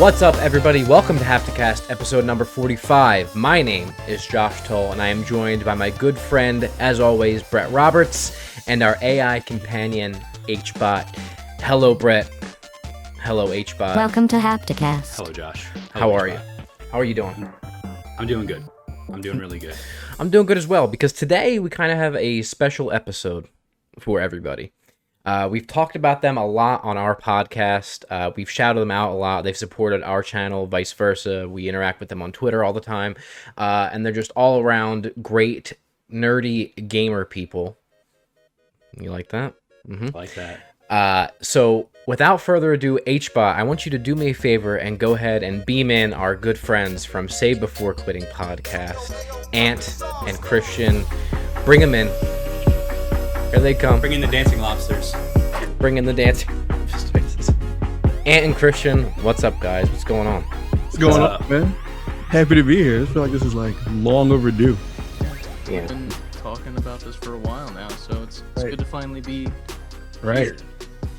What's up, everybody? Welcome to Hapticast, episode number 45. My name is Josh Toll, and I am joined by my good friend, as always, Bret Roberts, and our AI companion, HBot. Hello, Bret. Hello, HBot. Welcome to Hapticast. Hello, Josh. How Hello, are you? How are you doing? I'm doing good. I'm doing really good. I'm doing good as well because today we kind of have a special episode for everybody. Uh, we've talked about them a lot on our podcast. Uh, we've shouted them out a lot. They've supported our channel, vice versa. We interact with them on Twitter all the time. Uh, and they're just all around great, nerdy gamer people. You like that? Mm-hmm. Like that. Uh, so without further ado, HBot, I want you to do me a favor and go ahead and beam in our good friends from Save Before Quitting podcast, Ant and Christian. Bring them in. Here they come. Bring in the dancing lobsters. Bring in the dancing. Ant and Christian, what's up, guys? What's going on? What's going What's on, man? Happy to be here. I feel like this is like long overdue. Yeah. We've been talking about this for a while now, so it's, it's Right. good to finally be Right. here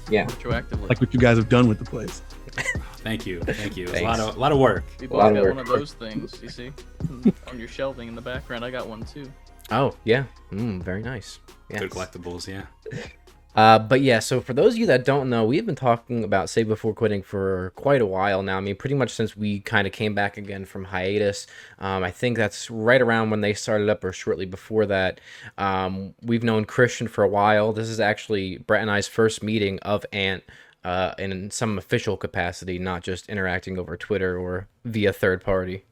Yeah. retroactively. Like what you guys have done with the place. Thank you. Thank you. It a lot of a lot of work. we a both lot of got work. one of those things, you see, on your shelving in the background. I got one too. Oh, yeah. Mm, very nice. Yes. Good collectibles, yeah. Uh, but yeah, so for those of you that don't know, we've been talking about Save Before Quitting for quite a while now. I mean, pretty much since we kind of came back again from hiatus. Um, I think that's right around when they started up or shortly before that. Um, we've known Christian for a while. This is actually Bret and I's first meeting of Ant uh, in some official capacity, not just interacting over Twitter or via third party.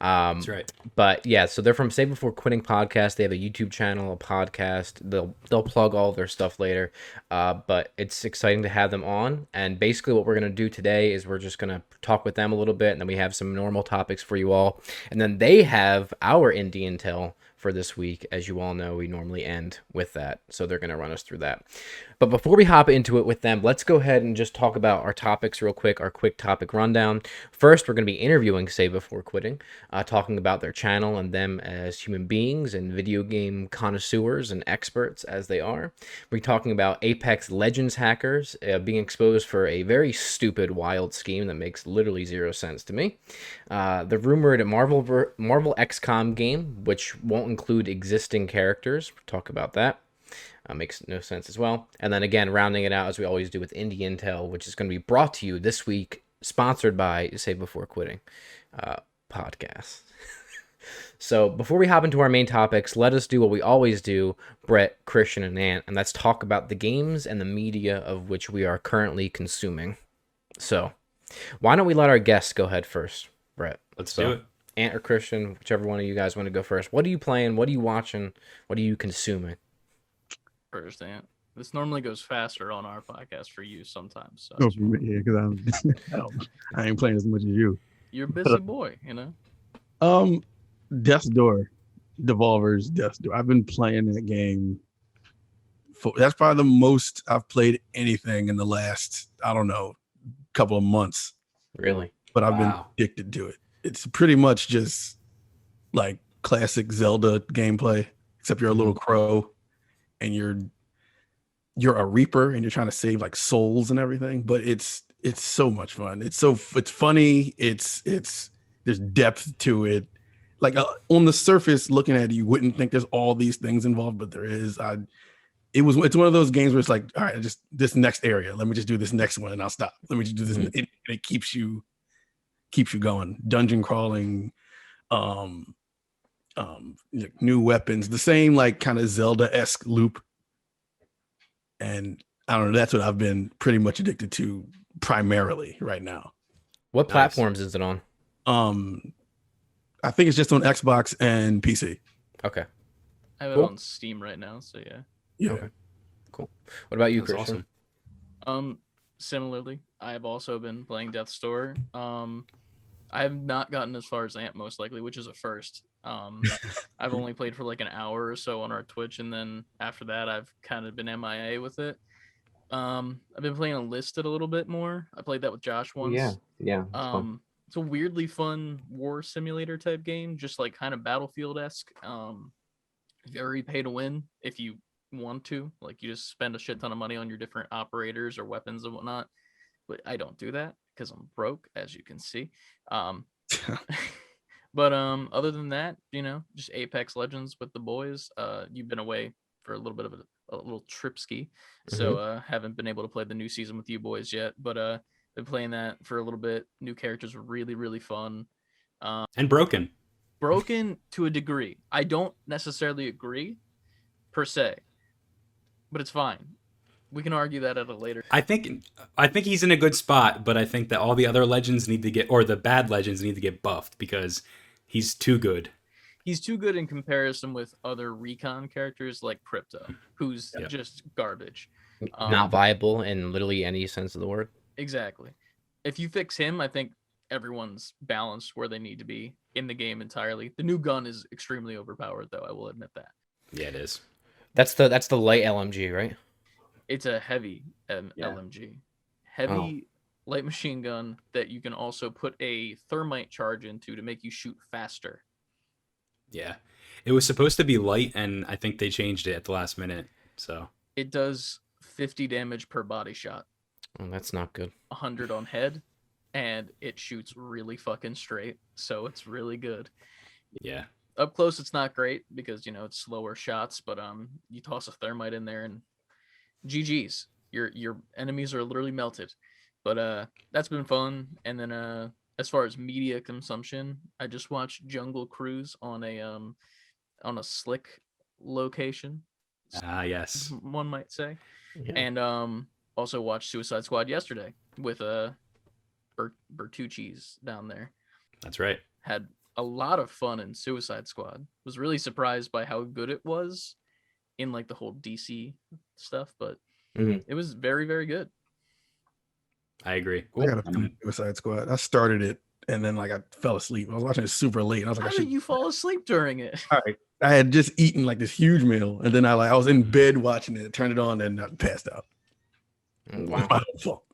Um, That's right. but yeah, so they're from Save Before Quitting podcast. They have a YouTube channel, a podcast. They'll they'll plug all their stuff later. Uh, but it's exciting to have them on. And basically, what we're gonna do today is we're just gonna talk with them a little bit, and then we have some normal topics for you all, and then they have our indie intel for this week. As you all know, we normally end with that, so they're gonna run us through that. But before we hop into it with them, let's go ahead and just talk about our topics real quick, our quick topic rundown. First, we're going to be interviewing Save Before Quitting, uh, talking about their channel and them as human beings and video game connoisseurs and experts as they are. We're talking about Apex Legends hackers uh, being exposed for a very stupid, wild scheme that makes literally zero sense to me. Uh, the rumored Marvel Marvel XCOM game, which won't include existing characters. We'll talk about that. Uh, makes no sense as well. And then again, rounding it out as we always do with Indie Intel, which is going to be brought to you this week, sponsored by Save Before Quitting uh, podcast. so before we hop into our main topics, let us do what we always do, Bret, Christian, and Ant, and that's talk about the games and the media of which we are currently consuming. So why don't we let our guests go ahead first, Bret? Let's So, do it. Ant or Christian, whichever one of you guys want to go first. What are you playing? What are you watching? What are you consuming? First, Ant. This normally goes faster on our podcast for you sometimes. So Oh, for me, yeah, because I'm I, I ain't playing as much as you. you're a busy boy, you know. Um, Death's Door, Devolver's Death's Door. I've been playing that game. For that's probably the most I've played anything in the last I don't know couple of months. Really? But I've Wow. been addicted to it. It's pretty much just like classic Zelda gameplay, except you're a little crow, and you're you're a reaper and you're trying to save like souls and everything but it's it's so much fun. It's so it's funny. It's it's there's depth to it. Like uh, on the surface looking at it you wouldn't think there's all these things involved but there is. I it was it's one of those games where it's like all right just this next area let me just do this next one and i'll stop. Let me just do this Mhm. it, it keeps you keeps you going. Dungeon crawling um um new weapons the same like kind of zelda-esque loop and I don't know. That's what I've been pretty much addicted to primarily right now. What Nice. platforms is it on? Um, I think it's just on Xbox and PC. Okay. I have Cool. it on Steam right now, so yeah. Yeah, Okay. Cool. What about you, That's Christian? awesome. Um, similarly, I have also been playing Death Door. Um, I have not gotten as far as Ant most likely, which is a first. Um, I've only played for like an hour or so on our Twitch, and then after that, I've kind of been MIA with it. Um, I've been playing Enlisted a little bit more. I played that with Josh once. Yeah, yeah. Um, it's a weirdly fun war simulator type game, just like kind of Battlefield esque. Um, very pay to win if you want to. Like you just spend a shit ton of money on your different operators or weapons and whatnot. But I don't do that. Because I'm broke, as you can see. Um, but um, other than that, you know, just Apex Legends with the boys. Uh, you've been away for a little bit of a, a little trip ski, so uh, haven't been able to play the new season with you boys yet. But uh, been playing that for a little bit. New characters were really really fun. Um, And broken. broken to a degree. I don't necessarily agree, per se, but it's fine. We can argue that at a later. I think I think he's in a good spot, but I think that all the other legends need to get or the bad legends need to get buffed because he's too good. He's too good in comparison with other recon characters like Crypto, who's Yeah. just garbage. Um, Not viable in literally any sense of the word. Exactly. If you fix him, I think everyone's balanced where they need to be in the game entirely. The new gun is extremely overpowered, though. I will admit that. Yeah, it is. That's the that's the light LMG, right? It's a heavy um, Yeah. LMG, heavy light machine gun that you can also put a thermite charge into to make you shoot faster. Yeah. It was supposed to be light and I think they changed it at the last minute. So It does 50 damage per body shot, Oh, that's not good. 100 on head, and it shoots really fucking straight. So it's really good. yeah. up close it's not great because you know it's slower shots but um you toss a thermite in there and ggs your your enemies are literally melted but uh that's been fun and then uh as far as media consumption i just watched jungle cruise on a um on a slick location Ah, yes. one might say Yeah. and um also watched suicide squad yesterday with uh Bert- bertucci's down there That's right. had a lot of fun in Suicide Squad. Was really surprised by how good it was in like the whole DC stuff, but Mhm. it was very very good. I agree. I got a finish Suicide Squad. I started it and then like I fell asleep. I was watching it super late. And I was like, How I should. did you fall asleep during it? All right. I had just eaten like this huge meal, and then I like I was in bed watching it, turned it on, and I passed out. Oh, It was wow. my own fault.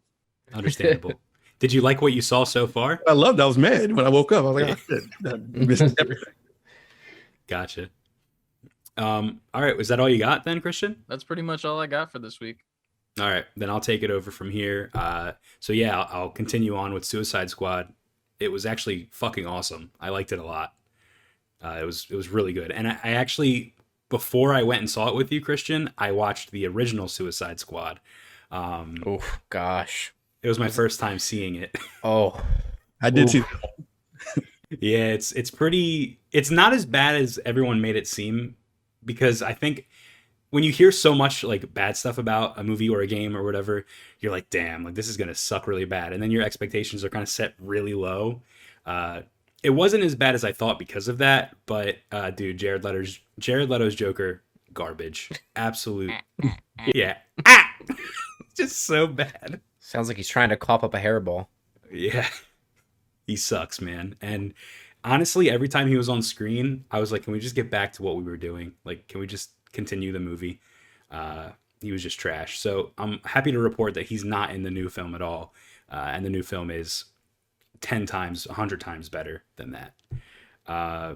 Understandable. Did you like what you saw so far? I loved. I was mad when I woke up. I was like, oh, shit, I missed everything. Gotcha. Um, all right, was that all you got then, Christian? That's pretty much all I got for this week. All right, then I'll take it over from here. Uh, so yeah, I'll, I'll continue on with Suicide Squad. It was actually fucking awesome. I liked it a lot. Uh, it was it was really good, and I, I actually before I went and saw it with you, Christian, I watched the original Suicide Squad. Um, Oh gosh. it was my first time seeing it. Oh. I did see. Yeah, it's it's pretty it's not as bad as everyone made it seem because I think when you hear so much like bad stuff about a movie or a game or whatever, you're like, damn, like this is gonna suck really bad. And then your expectations are kind of set really low. Uh it wasn't as bad as I thought because of that, but uh dude, Jared Leto's Jared Leto's Joker, garbage. Absolute Yeah. Ah! Just so bad. Sounds like he's trying to cough up a hairball. Yeah. He sucks, man. And honestly, every time he was on screen, I was like, can we just get back to what we were doing? Like, can we just continue the movie? Uh, he was just trash. So I'm happy to report that he's not in the new film at all. Uh, and the new film is 10 times, 100 times better than that. Uh,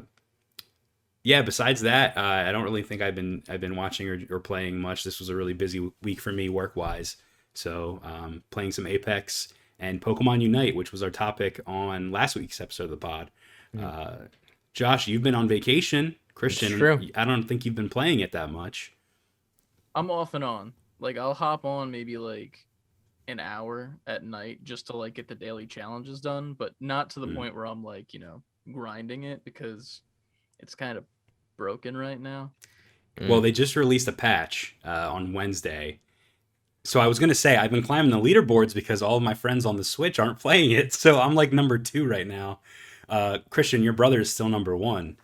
yeah, besides that, uh, I don't really think I've been I've been watching or, or playing much. This was a really busy week for me work wise. So um, playing some Apex and Pokemon Unite, which was our topic on last week's episode of the pod. Uh, Josh, you've been on vacation. Christian, true. I don't think you've been playing it that much. I'm off and on. Like I'll hop on maybe like an hour at night just to like get the daily challenges done, but not to the Mm. point where I'm like, you know, grinding it because it's kind of broken right now. Mm. Well, they just released a patch uh, on Wednesday. So I was gonna say I've been climbing the leaderboards because all of my friends on the Switch aren't playing it. So I'm like number two right now. Uh, Christian, your brother is still number one,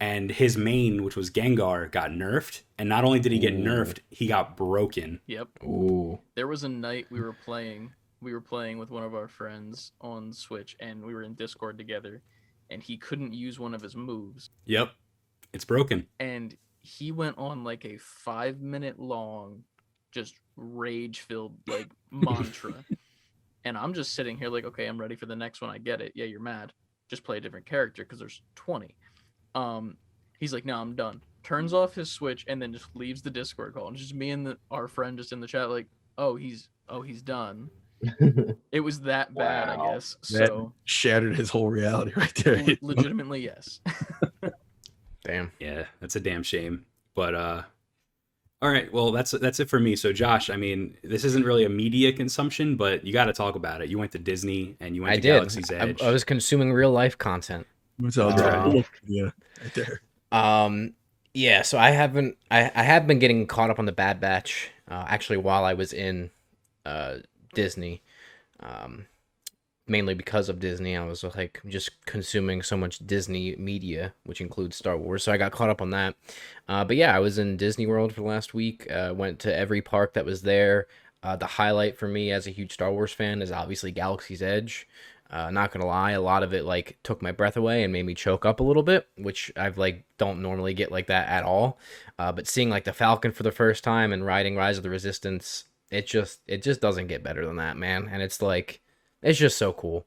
and his main, which was Gengar, got nerfed. And not only did he get Ooh. nerfed, he got broken. Yep. Ooh. There was a night we were playing. We were playing with one of our friends on Switch, and we were in Discord together, and he couldn't use one of his moves, Yep, it's broken. and he went on like a five minute long, just rage filled like mantra, and I'm just sitting here like, okay, I'm ready for the next one. I get it. Yeah, you're mad. Just play a different character because there's 20. Um, he's like, no, I'm done. Turns off his Switch and then just leaves the Discord call, and just me and the, our friend just in the chat like, oh, he's oh he's done. It was that bad, I guess. That- So Shattered his whole reality right there. legitimately, yes. Damn. Yeah, that's a damn shame. But uh all right, well that's that's it for me. So Josh, I mean, this isn't really a media consumption, but you got to talk about it. You went to Disney and you went I to did. Galaxy's I, Edge. I was consuming real life content. What's all That's that? Yeah, right there. Um, yeah, so I haven't. I I have been getting caught up on the Bad Batch. Uh, actually, while I was in uh Disney, um, mainly because of Disney, I was like just consuming so much Disney media, which includes Star Wars. So I got caught up on that. Uh, but yeah, I was in Disney World for the last week. Uh, went to every park that was there. Uh, the highlight for me as a huge Star Wars fan is obviously Galaxy's Edge. Uh, not gonna lie, a lot of it like took my breath away and made me choke up a little bit, which I've like don't normally get like that at all. Uh, but seeing like the Falcon for the first time and riding Rise of the Resistance, it just it just doesn't get better than that, man. And it's like it's just so cool.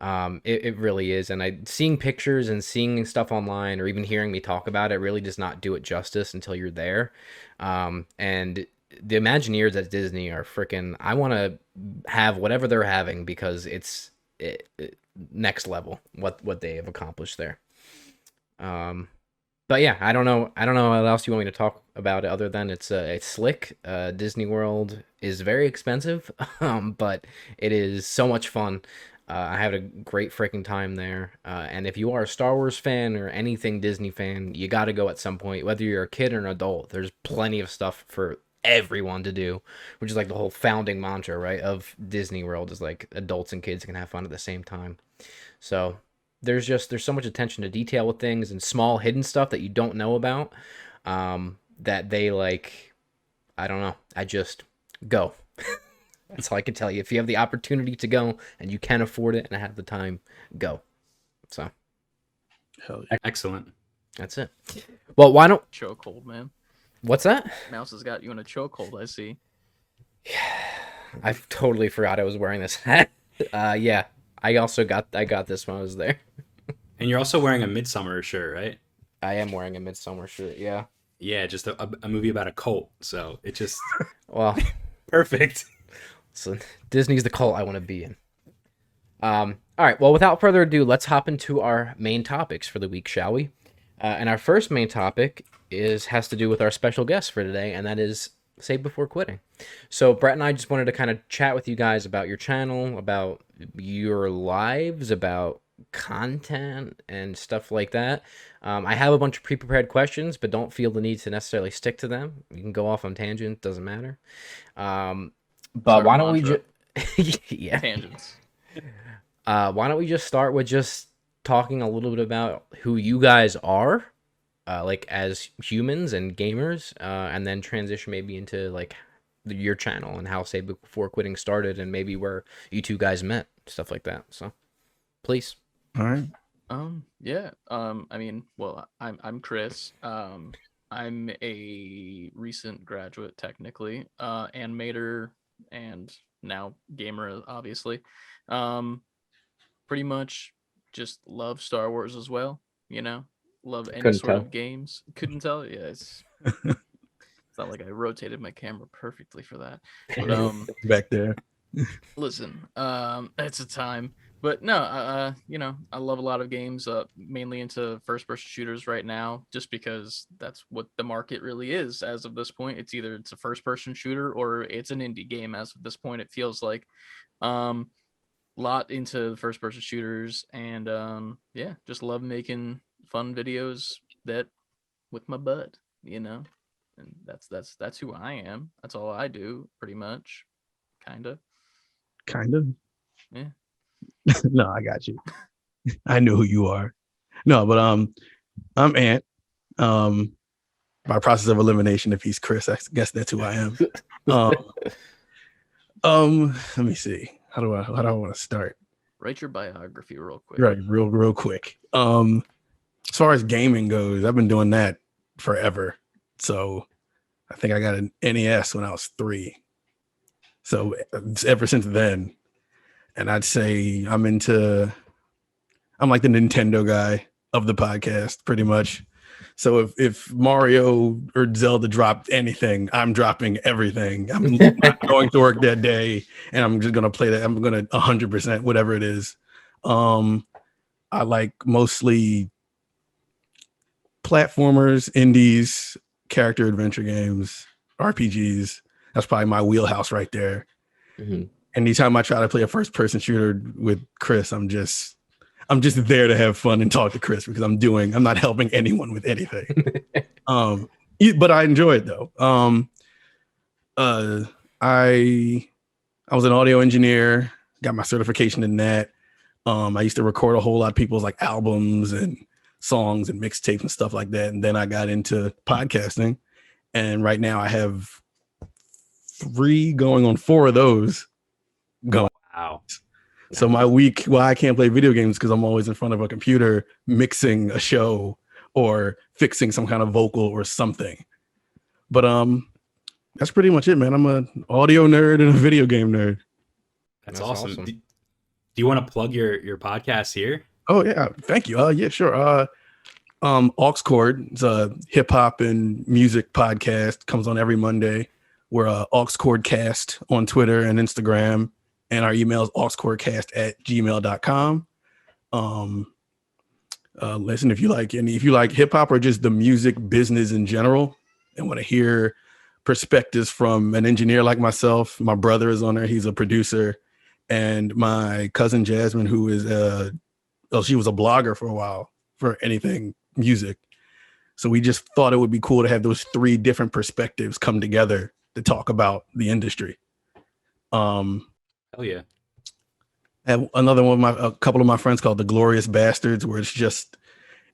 Um, it, it really is. And I seeing pictures and seeing stuff online or even hearing me talk about it really does not do it justice until you're there. Um, and the Imagineers at Disney are freaking. I want to have whatever they're having because it's it, it- next level what what they have accomplished there. Um, but yeah, I don't know. I don't know what else you want me to talk about other than it's uh, it's slick. Uh, Disney World is very expensive, um, but it is so much fun. Uh, I had a great freaking time there. Uh, and if you are a Star Wars fan or anything Disney fan, you got to go at some point, whether you're a kid or an adult. There's plenty of stuff for everyone to do, which is like the whole founding mantra, right? Of Disney World is like adults and kids can have fun at the same time. So there's just there's so much attention to detail with things and small hidden stuff that you don't know about um, that they like. I don't know. I just go. That's all I can tell you. If you have the opportunity to go and you can afford it and have the time, go. So Hell yeah. Excellent. that's it. Well, why don't? chokehold, man. What's that? Mouse has got you in a chokehold. I see. Yeah, I totally forgot I was wearing this hat. Uh, yeah, I also got I got this when I was there. And you're also wearing a Midsummer shirt, right? I am wearing a midsummer shirt. Yeah. Yeah, just a, a, movie about a cult. So it just Well, perfect. so Disney's the cult I want to be in. Um. All right. Well, without further ado, let's hop into our main topics for the week, shall we? Uh, and our first main topic is has to do with our special guest for today, and that is save before quitting. So Brett and I just wanted to kind of chat with you guys about your channel, about your lives, about content and stuff like that. Um, I have a bunch of pre-prepared questions, but don't feel the need to necessarily stick to them. You can go off on tangent; doesn't matter. Um, but Sort of why don't we just yeah? Tangents. Uh, why don't we just start with just talking a little bit about who you guys are, uh, like as humans and gamers, uh, and then transition maybe into like the- your channel and how Save Before Quitting started, and maybe where you two guys met, stuff like that. So, please. All right. Um, yeah. Um, I mean, well, I'm I'm Chris. Um, I'm a recent graduate, technically, uh, animator and now gamer, obviously. Um, pretty much just love Star Wars as well. You know, love any Couldn't sort tell. of games. Couldn't tell. Yeah, it's, it's not like I rotated my camera perfectly for that. But um. Back there. listen um it's a time but no uh you know i love a lot of games uh mainly into first person shooters right now just because that's what the market really is as of this point. It's either it's a first person shooter or it's an indie game as of this point it feels like. Um lot into first person shooters and um yeah just love making fun videos that with my butt you know? And that's that's that's who i am. That's all i do pretty much kind of Kind of. Yeah. no, I got you. I know who you are. No, but um, I'm Ant. Um, by process of elimination, if he's Chris, I guess that's who I am. Um, um, let me see. How do I how do I want to start? Write your biography real quick. Right, real real quick. Um, as far as gaming goes, I've been doing that forever. So I think I got an NES when I was three. So ever since then, and I'd say I'm into. I'm like the Nintendo guy of the podcast, pretty much. So if if Mario or Zelda dropped anything, I'm dropping everything. I'm not going to work that day, and I'm just gonna play that. I'm gonna 100 percent whatever it is. Um, I like mostly platformers, indies, character adventure games, RPGs. That's probably my wheelhouse right there. Mhm. Anytime I try to play a first person shooter with Chris, I'm just I'm just there to have fun and talk to Chris because I'm doing I'm not helping anyone with anything. um but I enjoy it though. Um uh I I was an audio engineer, got my certification in that. Um I used to record a whole lot of people's like albums and songs and mixtapes and stuff like that. And then I got into podcasting. And right now I have three going on four of those going. Wow. So my week, well, I can't play video games because I'm always in front of a computer mixing a show or fixing some kind of vocal or something. But um, that's pretty much it, man. I'm an audio nerd and a video game nerd. That's, That's awesome. awesome. Do, do you want to plug your your podcast here? Oh yeah, thank you. Uh, yeah, sure. Uh, um, Auxcord, it's a hip hop and music podcast. Comes on every Monday. We're uh, Auxcord Cast on Twitter and Instagram, and our email is auxcordcast at gmail.com. Um, uh, listen, if you like any, if you like hip hop or just the music business in general, and want to hear perspectives from an engineer like myself, my brother is on there. He's a producer, and my cousin Jasmine, who is uh well, she was a blogger for a while for anything music. So we just thought it would be cool to have those three different perspectives come together to talk about the industry. Um, Hell yeah. Have another one of my a couple of my friends called the Glorious Bastards, where it's just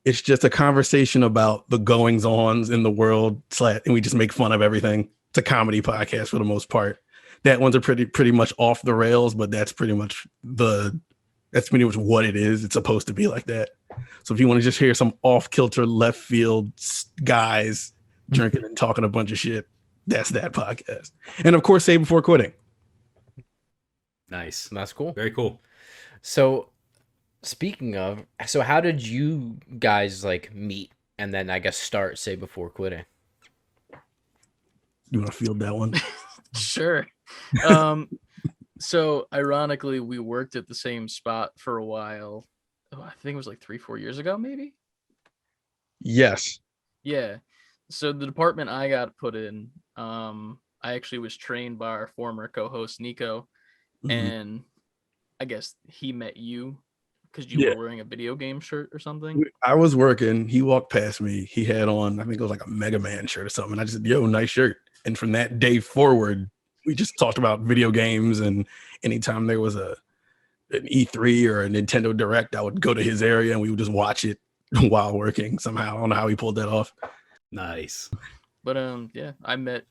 it's just a conversation about the goings ons in the world, and we just make fun of everything. It's a comedy podcast for the most part. That one's are pretty pretty much off the rails, but that's pretty much the that's pretty much what it is. It's supposed to be like that. So if you want to just hear some off kilter left field guys drinking and talking a bunch of shit, that's that podcast. And of course, save before quitting. Nice. That's cool. Very cool. So, speaking of, so how did you guys like meet and then I guess start save before quitting? You want to field that one? Sure. Um, so ironically, we worked at the same spot for a while. Oh, I think it was like three, four years ago, maybe. yes. Yeah. So the department I got put in, um, I actually was trained by our former co-host Nico, Mhm. and I guess he met you because you Yeah. were wearing a video game shirt or something. I was working. He walked past me. He had on, I think it was like a Mega Man shirt or something. And I just said, "Yo, nice shirt." And from that day forward, we just talked about video games. And anytime there was a an E3 or a Nintendo Direct, I would go to his area and we would just watch it while working. Somehow, I don't know how he pulled that off. Nice. But um, yeah, I met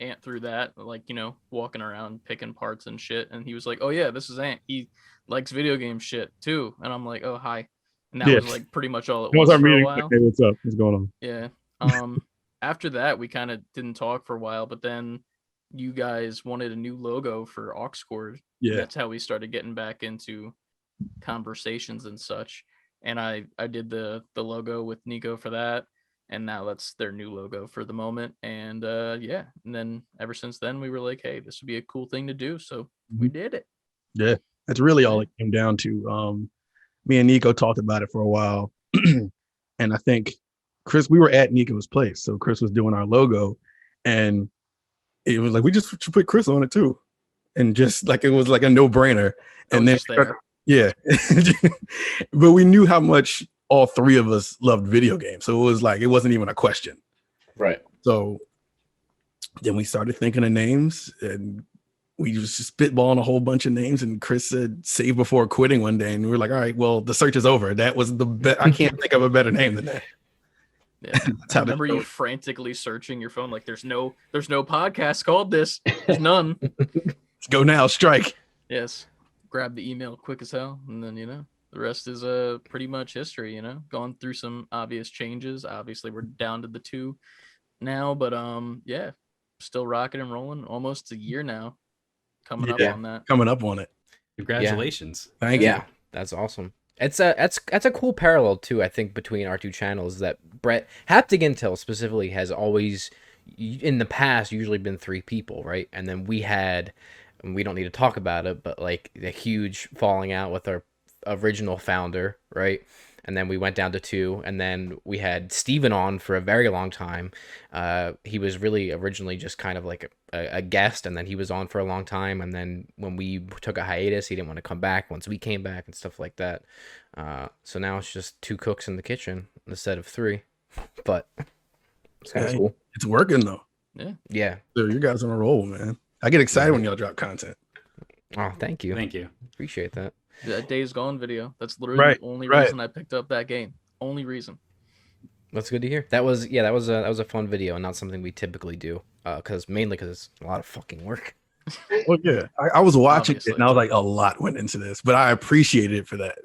Ant through that, like you know, walking around picking parts and shit. And he was like, "Oh yeah, this is Ant. He likes video game shit too." And I'm like, "Oh hi," and that Yeah. was like pretty much all it was, for a while. what's up? What's going on? Yeah. Um, after that, we kind of didn't talk for a while, but then you guys wanted a new logo for Auxcord. Yeah. That's how we started getting back into conversations and such. And I I did the the logo with Nico for that, and now that's their new logo for the moment. And uh, yeah, and then ever since then, we were like, hey, this would be a cool thing to do, so we did it. Yeah, that's really all it came down to. Um, me and Nico talked about it for a while, and I think Chris, we were at Nico's place, so Chris was doing our logo, and it was like we just should put Chris on it too, and just like it was like a no brainer. And then yeah, but we knew how much all three of us loved video games, so it was like it wasn't even a question. Right. So then we started thinking of names and we just spitballing a whole bunch of names. And Chris said save before quitting one day. And we were like, all right, well, the search is over. That was the best. I can't think of a better name than that. Yeah. I remember you frantically searching your phone like there's no there's no podcast called this. There's none. Let's go now. Strike. Yes. Grab the email quick as hell, and then you know the rest is uh pretty much history. You know, gone through some obvious changes. Obviously, we're down to the two now, but um, yeah, still rocking and rolling. Almost a year now, coming Yeah. up on that. Coming up on it. Congratulations. Thank you. yeah, that's awesome. It's a that's that's a cool parallel too. I think between our two channels that Bret Haptic Intel specifically has always in the past usually been three people, right? And then we had and we don't need to talk about it, but like the huge falling out with our original founder, right? And then we went down to two, and then we had Steven on for a very long time. Uh, he was really originally just kind of like a, a guest, and then he was on for a long time. And then when we took a hiatus, he didn't want to come back once we came back and stuff like that. Uh, so now it's just two cooks in the kitchen instead of three. But it's kind of Hey. cool. It's working though. Yeah. Yeah. So you guys on a roll, man. I get excited when y'all drop content. Oh, thank you. Thank you. Appreciate that. That Days Gone video. That's literally Right, the only right. reason I picked up that game. Only reason. That's good to hear. That was yeah, that was a that was a fun video and not something we typically do. Uh, cause mainly because it's a lot of fucking work. Well, yeah, I, I was watching Obviously. it and I was like, a lot went into this, but I appreciated it for that.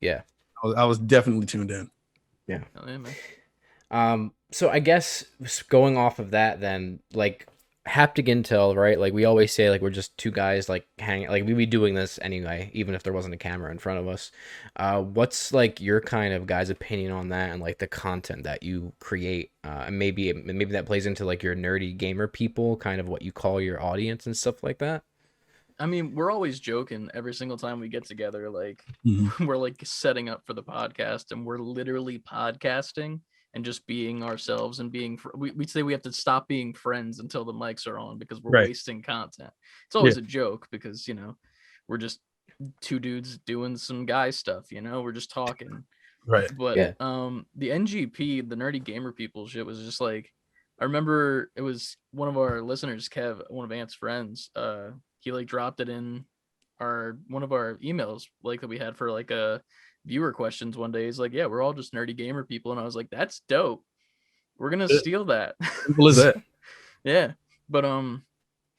Yeah. I was, I was definitely tuned in. Hell yeah, man. Um, so I guess going off of that, then like haptic intel, right? Like we always say, like we're just two guys like hanging, like we'd be doing this anyway, even if there wasn't a camera in front of us. Uh, what's like your kind of guys' opinion on that and like the content that you create? Uh, and maybe maybe that plays into like your nerdy gamer people, kind of what you call your audience and stuff like that. I mean, we're always joking every single time we get together. Like, Mhm. we're like setting up for the podcast and we're literally podcasting and just being ourselves and being fr- we, we say we have to stop being friends until the mics are on because we're Right. wasting content it's always a joke because you know we're just two dudes doing some guy stuff you know we're just talking Right. but Yeah. um the ngp the nerdy gamer people shit was just like i remember it was one of our listeners kev one of ant's friends uh he like dropped it in our one of our emails like that we had for like a viewer questions one day he's like yeah we're all just nerdy gamer people and i was like that's dope we're gonna Yeah. steal that Simple as that. yeah but um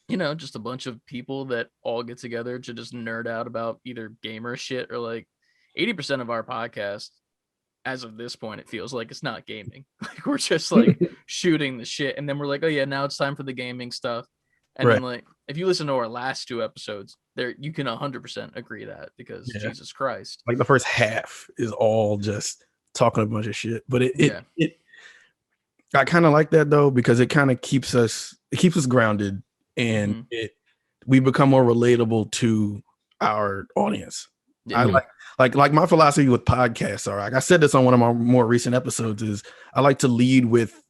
you know just a bunch of people that all get together to just nerd out about either gamer shit or like 80% of our podcast as of this point it feels like it's not gaming like we're just like shooting the shit and then we're like oh yeah now it's time for the gaming stuff and then like if you listen to our last two episodes there you can 100% agree that because Yeah. jesus christ Like the first half is all just talking a bunch of shit, but it it, Yeah. it I kind of like that though because it kind of keeps us it keeps us grounded and Mhm. it we become more relatable to our audience. I like like like my philosophy with podcasts are like I said this on one of my more recent episodes is I like to lead with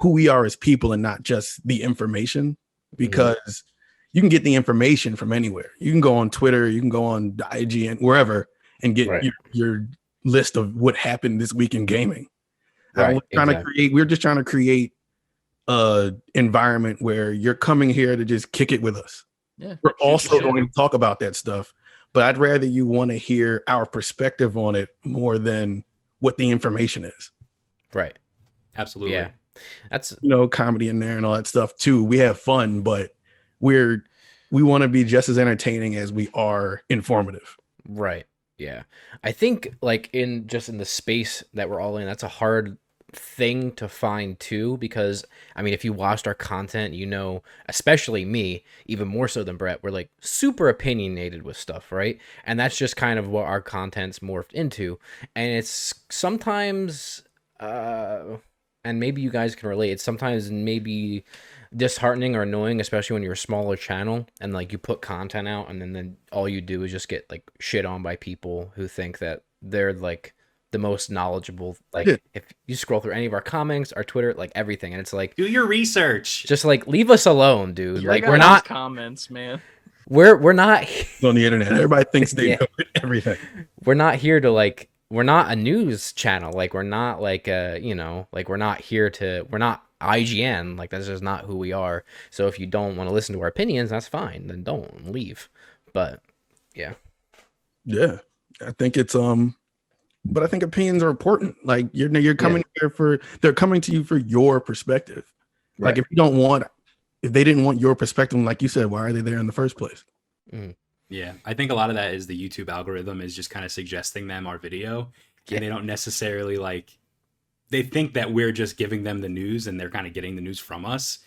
who we are as people and not just the information Mm-hmm. because you can get the information from anywhere. You can go on Twitter, you can go on IG and wherever and get Right. your, your list of what happened this week in gaming. Right, we're trying exactly. to create we're just trying to create a environment where you're coming here to just kick it with us yeah we're also shit. going to talk about that stuff but i'd rather you want to hear our perspective on it more than what the information is Right. Absolutely. Yeah. That's you know comedy in there and all that stuff too we have fun but we're we want to be just as entertaining as we are informative Right. Yeah. I think like in just in the space that we're all in, that's a hard thing to find too because I mean if you watched our content, you know, especially me, even more so than Bret, we're like super opinionated with stuff, right? And that's just kind of what our content's morphed into. And it's sometimes uh and maybe you guys can relate. It's sometimes maybe disheartening or annoying, especially when you're a smaller channel and like you put content out and then, then all you do is just get like shit on by people who think that they're like the most knowledgeable. Like Yeah. if you scroll through any of our comments, our Twitter, like everything, and it's like Do your research. just like leave us alone, dude. You like we're not comments man we're we're not on the internet everybody thinks they Yeah. know everything we're not here to like we're not a news channel like we're not like uh you know like we're not here to we're not ign like that's just not who we are. So if you don't want to listen to our opinions that's fine then don't leave. But yeah. Yeah i think it's um but i think opinions are important. Like you're you're coming here for they're coming to you for your perspective. Like Right. if you don't want if they didn't want your perspective like you said why are they there in the first place Yeah, I think a lot of that is the YouTube algorithm is just kind of suggesting them our video, Yeah. and they don't necessarily like. They think that we're just giving them the news, and they're kind of getting the news from us.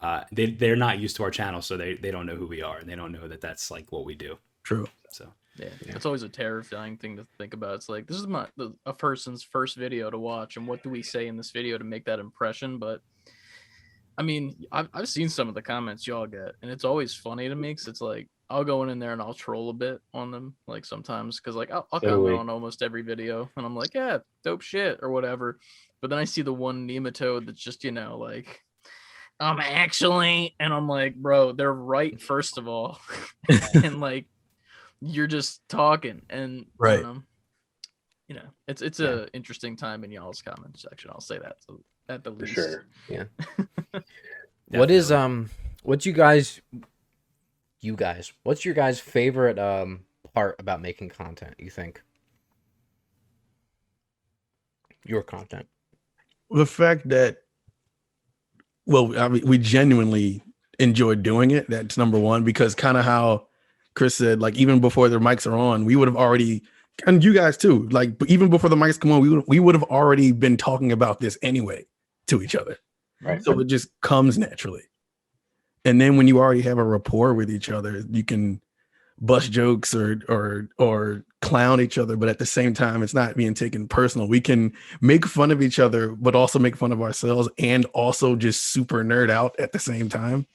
Uh, they they're not used to our channel, so they they don't know who we are, and they don't know that that's like what we do. true So Yeah, Yeah. it's always a terrifying thing to think about. It's like this is my the, a person's first video to watch, and what do we say in this video to make that impression? But I mean, I've I've seen some of the comments y'all get, and it's always funny to me because it's like I'll go in there and I'll troll a bit on them, like sometimes because like I'll, I'll comment on almost every video, and I'm like, yeah, dope shit or whatever. But then I see the one nematode that's just you know like. I'm um, actually, and I'm like, bro, they're right. First of all, and like you're just talking and Right. um, you know it's it's Yeah. a interesting time in y'all's comment section i'll say that so at the For least sure. Yeah. what is um What you guys you guys what's your guys favorite um part about making content you think? Your content. The fact that well i mean we genuinely enjoy doing it. That's number one because kind of how chris said like even before the mics are on we would have already and you guys too like even before the mics come on we would we would have already been talking about this anyway to each other. Right. so it just comes naturally and then when you already have a rapport with each other you can bust jokes or or or clown each other but at the same time it's not being taken personal we can make fun of each other but also make fun of ourselves and also just super nerd out at the same time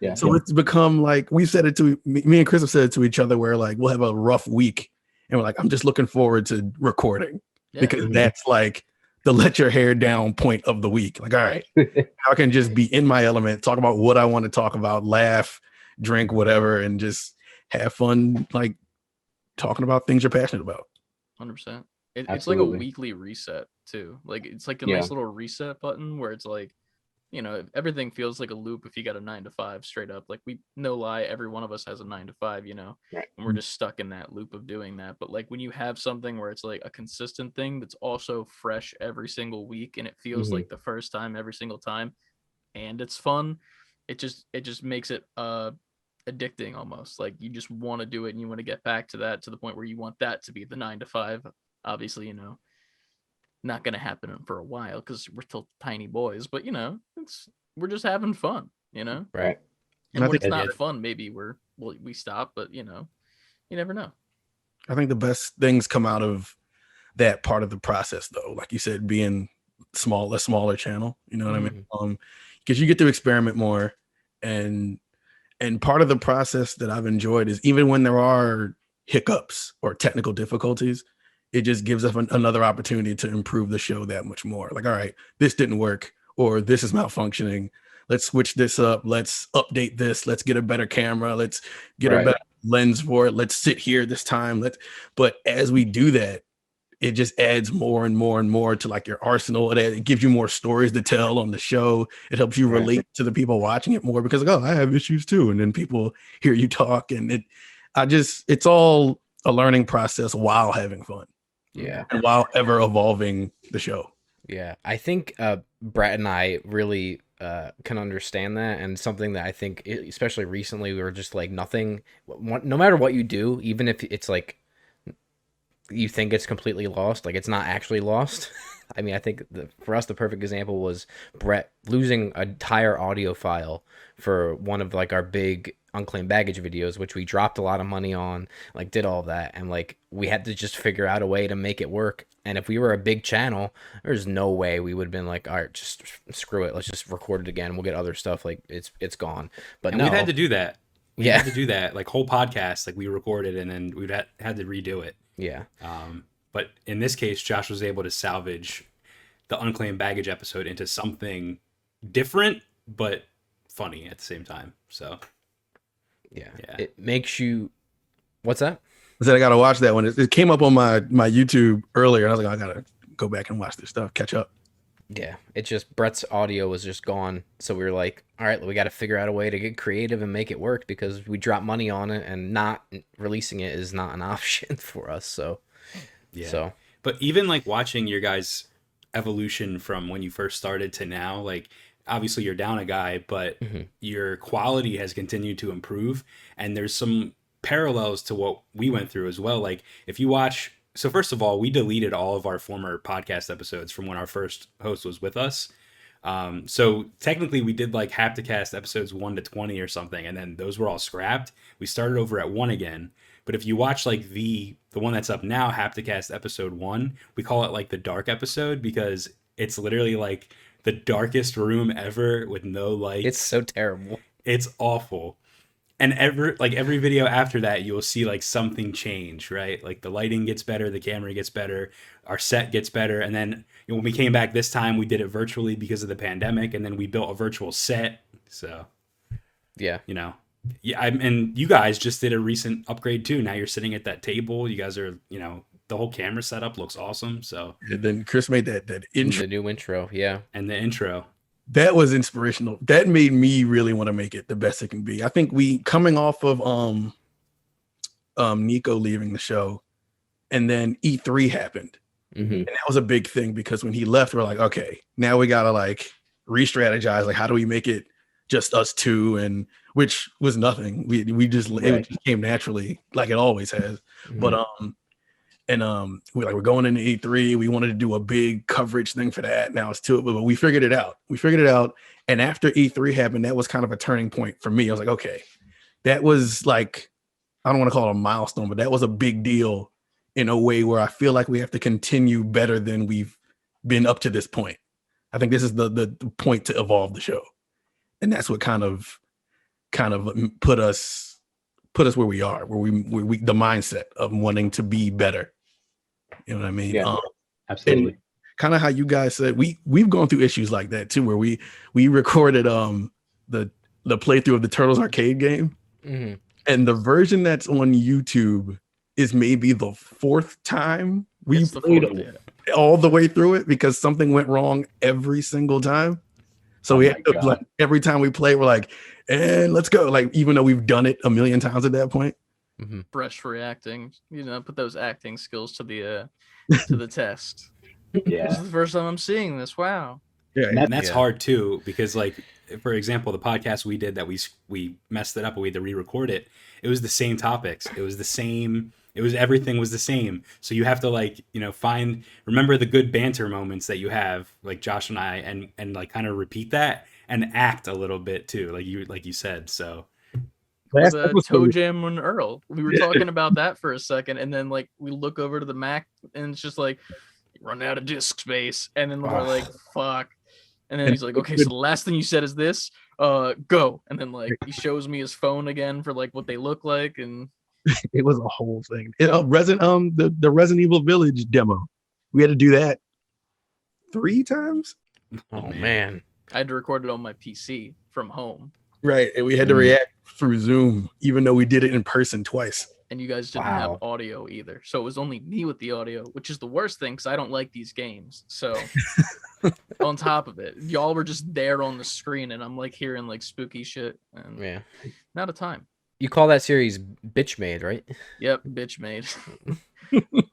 Yeah. so it's become like we've said it to me, and chris have said it to each other where like we'll have a rough week and we're like i'm just looking forward to recording yeah. because Mhm. that's like the let your hair down point of the week. Like, all right, I can just be in my element, talk about what I want to talk about, laugh, drink, whatever, and just have fun, like talking about things you're passionate about. 100% it, it's like a weekly reset too like it's like a Yeah. nice little reset button where it's like you know everything feels like a loop if you got a nine to five straight up like we no lie every one of us has a nine to five you know Right. and we're just stuck in that loop of doing that but like when you have something where it's like a consistent thing that's also fresh every single week and it feels Mhm. like the first time every single time and it's fun it just it just makes it uh addicting almost like you just want to do it and you want to get back to that to the point where you want that to be the nine to five obviously you know not going to happen for a while because we're still tiny boys but you know it's we're just having fun you know right and I when it's that- not fun maybe we're well we stop but you know you never know I think the best things come out of that part of the process, though. Like you said, being small, a smaller channel. You know what I mean? Um, because you get to experiment more, and and part of the process that I've enjoyed is even when there are hiccups or technical difficulties, it just gives us an, another opportunity to improve the show that much more. Like, all right, this didn't work, or this is malfunctioning. Let's switch this up. Let's update this. Let's get a better camera. Let's get a better lens for it. Let's sit here this time. Let's. But as we do that, it just adds more and more and more to like your arsenal. It, it gives you more stories to tell on the show. It helps you Right. relate to the people watching it more because like, oh, I have issues too. And then people hear you talk, and it. I just it's all a learning process while having fun Yeah. while ever evolving the show. Yeah, I think uh, Bret and I really uh, can understand that, and something that I think, especially recently, we were just like nothing. No matter what you do, even if it's like you think it's completely lost, like it's not actually lost. I mean, I think the, for us, the perfect example was Bret losing an entire audio file for one of like our big unclaimed baggage videos, which we dropped a lot of money on, like did all that, and like we had to just figure out a way to make it work. And if we were a big channel, there's no way we would have been like, all right, just screw it, let's just record it again. We'll get other stuff. Like it's it's gone. But And no, we've had to do that. We yeah, had to do that. Like whole podcast, like we recorded and then we've had, had to redo it. yeah, Um, but in this case, Josh was able to salvage the unclaimed baggage episode into something different but funny at the same time. So yeah. Yeah. It makes you. What's that? I said I gotta watch that one. It, it came up on my my YouTube earlier, and I was like, I gotta go back and watch this stuff, catch up. Yeah, it's just Bret's audio was just gone, so we were like, all right, we got to figure out a way to get creative and make it work because we drop money on it, and not releasing it is not an option for us. So, yeah. so But even like watching your guys' evolution from when you first started to now, like obviously you're down a guy, but Mhm. your quality has continued to improve. And there's some parallels to what we went through as well. Like if you watch, so first of all, we deleted all of our former podcast episodes from when our first host was with us. Um, so technically we did like Hapticast episodes one to 20 or something, and then those were all scrapped. We started over at one again. But if you watch like the the one that's up now, Hapticast episode one, we call it like the dark episode because it's literally like the darkest room ever with no light. It's so terrible. it's awful and every like every video after that you'll see like something change right like the lighting gets better the camera gets better our set gets better and then you know, when we came back this time we did it virtually because of the pandemic and then we built a virtual set so Yeah. you know yeah I'm, and you guys just did a recent upgrade too now you're sitting at that table you guys are you know the whole camera setup looks awesome so And then Chris made that that intro. The new intro. Yeah. and the intro that was inspirational. That made me really want to make it the best it can be. I think we coming off of um um Nico leaving the show and then E3 happened. hmm And that was a big thing because when he left, we're like, okay, now we gotta like re-strategize. Like, how do we make it just us two? And which was nothing. We we just Right. it just came naturally, like it always has. But um, and um, we're like we're going into E3. We wanted to do a big coverage thing for that. Now it's two, but we figured it out. We figured it out. And after E3 happened, that was kind of a turning point for me. I was like, okay, that was like, I don't want to call it a milestone, but that was a big deal in a way where I feel like we have to continue better than we've been up to this point. I think this is the the, the point to evolve the show, and that's what kind of kind of put us put us where we are, where we where we the mindset of wanting to be better. You know what I mean? Yeah. Um, absolutely kind of how you guys said we we've gone through issues like that too, where we we recorded um the the playthrough of the Turtles arcade game, hmm and the version that's on YouTube is maybe the fourth time we It's the played fourth, all the way through it because something went wrong every single time. So Oh we had to, like every time we play, we're like, and let's go. Like even though we've done it a million times at that point. fresh for acting. You know, put those acting skills to the uh to the test. Yeah, This Yeah. is the first time I'm seeing this. Wow. Yeah, And and that's Yeah. hard too because like for example the podcast we did that we we messed it up and we had to re-record it it was the same topics it was the same it was everything was the same so you have to like you know find remember the good banter moments that you have like josh and i and and like kind of repeat that and act a little bit too like you like you said so With, Last uh, episode- Toe Jam and Earl. We were talking about that for a second, and then like we look over to the Mac, and it's just like run out of disk space, and then we're Ah. like, "Fuck." And then he's like, "Okay, so the last thing you said is this. Uh, go." And then like he shows me his phone again for like what they look like, and it was a whole thing. It, uh, Resident um the, the Resident Evil Village demo. We had to do that three times. Oh man. I had to record it on my PC from home, Right. And we had to Mm. react through Zoom, even though we did it in person twice. and you guys didn't Wow. have audio either. So it was only me with the audio, which is the worst thing because I don't like these games. So on top of it, y'all were just there on the screen, and I'm like hearing like spooky shit, and Yeah. not a time. You call that series Bitch Made, right? Yep, bitch made.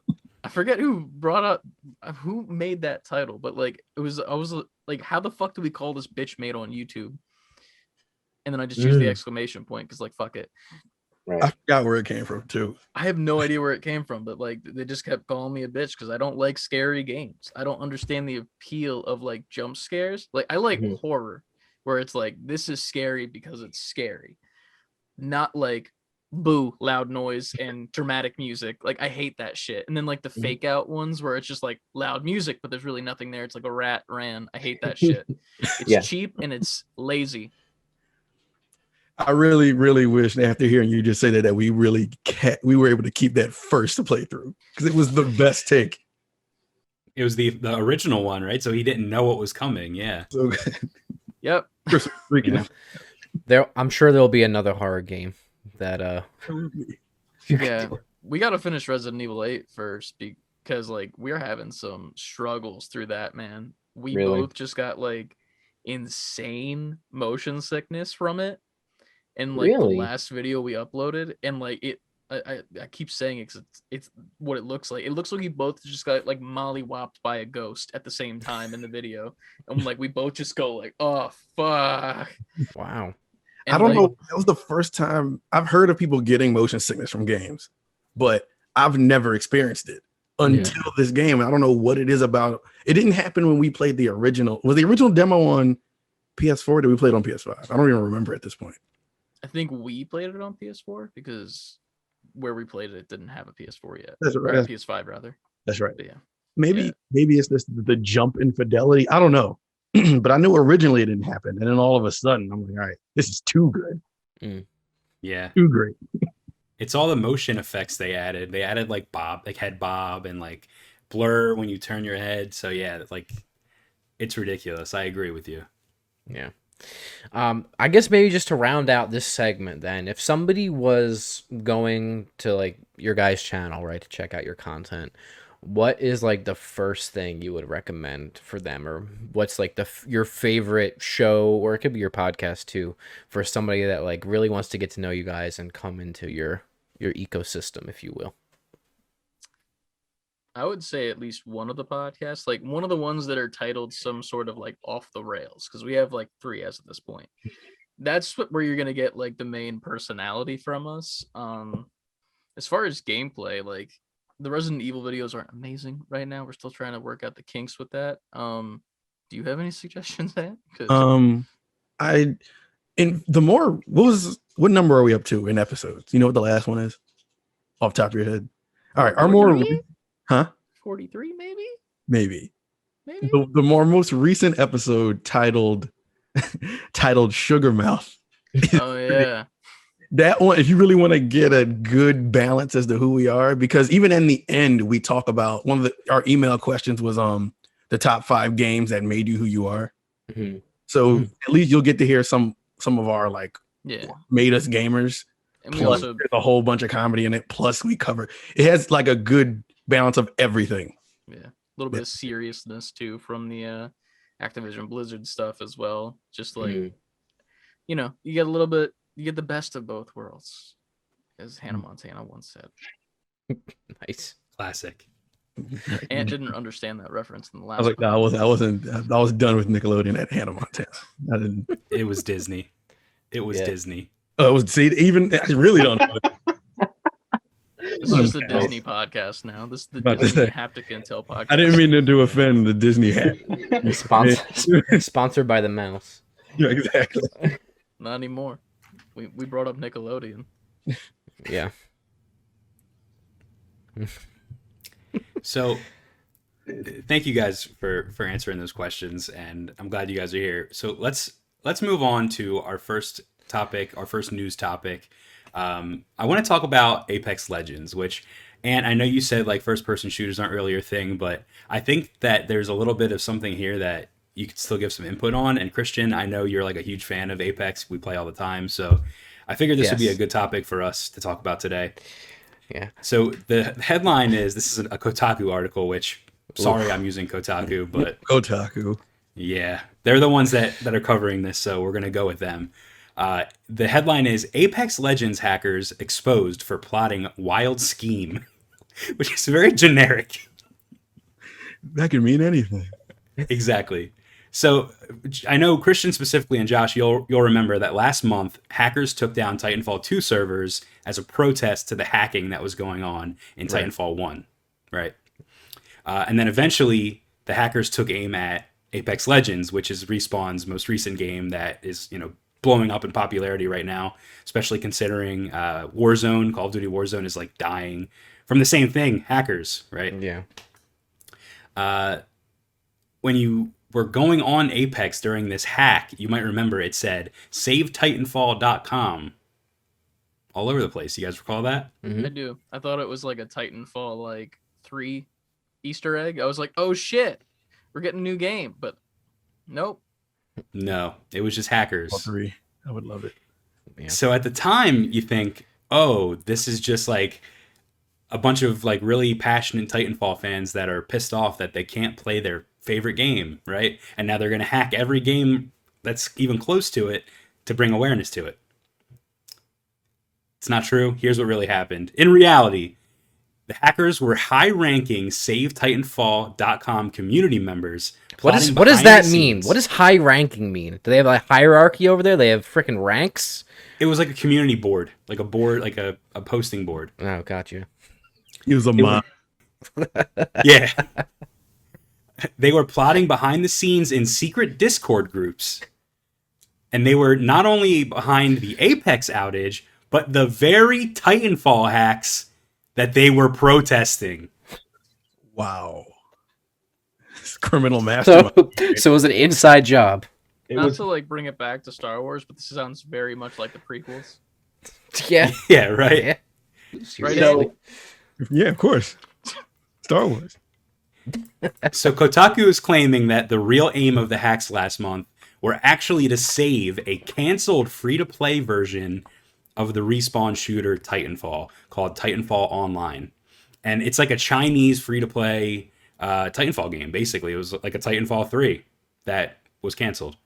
I forget who brought up who made that title, but like it was I was like, how the fuck do we call this bitch made on YouTube? And then I just used the Mm. exclamation point because like fuck it. Right. I forgot where it came from too. I have no idea where it came from, but like they just kept calling me a bitch because I don't like scary games. I don't understand the appeal of like jump scares. Like I like Mhm. horror, where it's like this is scary because it's scary, not like boo loud noise and dramatic music. Like I hate that shit. And then like the Mhm. fake out ones where it's just like loud music, but there's really nothing there. It's like a rat ran. I hate that shit. It's Yeah. cheap and it's lazy. I really, really wish after hearing you just say that that we really ca- we were able to keep that first playthrough because it was the best take. it was the the original one right so he didn't know what was coming yeah So good. Yep. Chris was freaking out. There I'm sure there'll be another horror game that uh yeah we got to finish resident evil 8 first because like we're having some struggles through that man we Really? both just got like insane motion sickness from it and like Really? the last video we uploaded and like it I, I, I keep saying it 'cause it's, it's what it looks like. It looks like we both just got like molly whopped by a ghost at the same time in the video, and like we both just go like, "Oh fuck!" wow. I don't like, know. That was the first time I've heard of people getting motion sickness from games, but I've never experienced it until this game. I don't know what it is about. It didn't happen when we played the original. Was the original demo on PS4? Or did we play it on PS5? I don't even remember at this point. I think we played it on PS4 because where we played it, it didn't have a PS4 yet. That's right. a PS5 rather. that's right. But yeah. Maybe Yeah. maybe it's this the jump in fidelity. I don't know. but I knew originally it didn't happen. And then all of a sudden I'm like, all right, this is too good. Yeah. Too great. It's all the motion effects they added. They added like bob, like head bob and like blur when you turn your head. So yeah, like it's ridiculous. I agree with you. Yeah. Um, I guess maybe just to round out this segment, then, if somebody was going to like your guys' channel, right, to check out your content, what is like the first thing you would recommend for them, or what's like the your favorite show, or it could be your podcast too, for somebody that like really wants to get to know you guys and come into your your ecosystem, if you will. I would say at least one of the podcasts, like one of the ones that are titled some sort of like off the rails, because we have like three as of this point. That's where you're gonna get like the main personality from us. Um, as far as gameplay, like the Resident Evil videos aren't amazing right now. We're still trying to work out the kinks with that. Um, do you have any suggestions, Dan? Um I in the more what was what number are we up to in episodes? You know what the last one is? Off the top of your head. All right, our more huh? 43 maybe Maybe. maybe The, the more most recent episode titled titled Sugar Mouth. oh yeah that one if you really want to get a good balance as to who we are because even in the end we talk about one of the our email questions was um the top five games that made you who you are Mhm. so Mhm. at least you'll get to hear some some of our like yeah made us gamers and we plus also there's a whole bunch of comedy in it plus we cover it has like a good balance of everything yeah a little bit of seriousness too from the uh activision blizzard stuff as well just like Mhm. you know you get a little bit you get the best of both worlds as hannah Mm. montana once said Nice. Classic. and didn't understand that reference in the last I was like, no, I was, I wasn't, I was done with Nickelodeon at Hannah Montana. I didn't. It was Disney. It was Yeah. Disney. Oh, it was see, even I really don't know. this is just a disney podcast now this is the About disney haptic intel podcast I didn't mean to do offend the Disney hat. Sponsor, sponsored by the mouse. Yeah, exactly. not anymore we, we brought up nickelodeon Yeah. So thank you guys for for answering those questions and I'm glad you guys are here. So let's let's move on to our first topic, our first news topic. Um, I want to talk about Apex Legends, which and I know you said like first person shooters aren't really your thing, but I think that there's a little bit of something here that you could still give some input on. And Christian, I know you're like a huge fan of Apex. We play all the time, so I figured this would be a good topic for us to talk about today. Yeah. So the headline is this is a Kotaku article, which sorry I'm using Kotaku, but Kotaku. yeah, they're the ones that that are covering this, so we're gonna go with them. Uh, the headline is Apex Legends hackers exposed for plotting wild scheme, which is very generic. That could mean anything. exactly. So I know Christian specifically and Josh, you'll you'll remember that last month hackers took down Titanfall 2 servers as a protest to the hacking that was going on in Right. Titanfall 1, right? Uh, and then eventually the hackers took aim at Apex Legends, which is Respawn's most recent game that is, you know, blowing up in popularity right now, especially considering uh, Warzone, Call of Duty Warzone is like dying from the same thing, hackers, right? Yeah. uh, when you were going on Apex during this hack, you might remember it said savetitanfall.com all over the place. You guys recall that? Mhm. I do. I thought it was like a Titanfall like three Easter egg. I was like, oh shit, we're getting a new game, but nope. No, it was just hackers. All three. I would love it. Yeah. So at the time, you think, oh, this is just like a bunch of like really passionate Titanfall fans that are pissed off that they can't play their favorite game, right? And now they're going to hack every game that's even close to it to bring awareness to it. It's not true. Here's what really happened. In reality, the hackers were high-ranking SaveTitanfall.com community members. What is what does that mean? What does high ranking mean? Do they have a hierarchy over there? They have freaking ranks? It was like a community board, like a board, like a, a posting board. Oh, gotcha. He was a mom. Yeah. they were plotting behind the scenes in secret Discord groups. And they were not only behind the Apex outage, but the very Titanfall hacks that they were protesting. Wow. It's criminal So, mastermind. so it was an inside job. It Not was, to like bring it back to Star Wars, but this sounds very much like the prequels. Yeah. yeah, right. Yeah. Right? Seriously. yeah, of course. Star Wars. So Kotaku is claiming that the real aim of the hacks last month were actually to save a canceled free-to-play version of the respawn shooter Titanfall called Titanfall Online, and it's like a Chinese free-to-play uh, Titanfall game. Basically, it was like a Titanfall three that was canceled,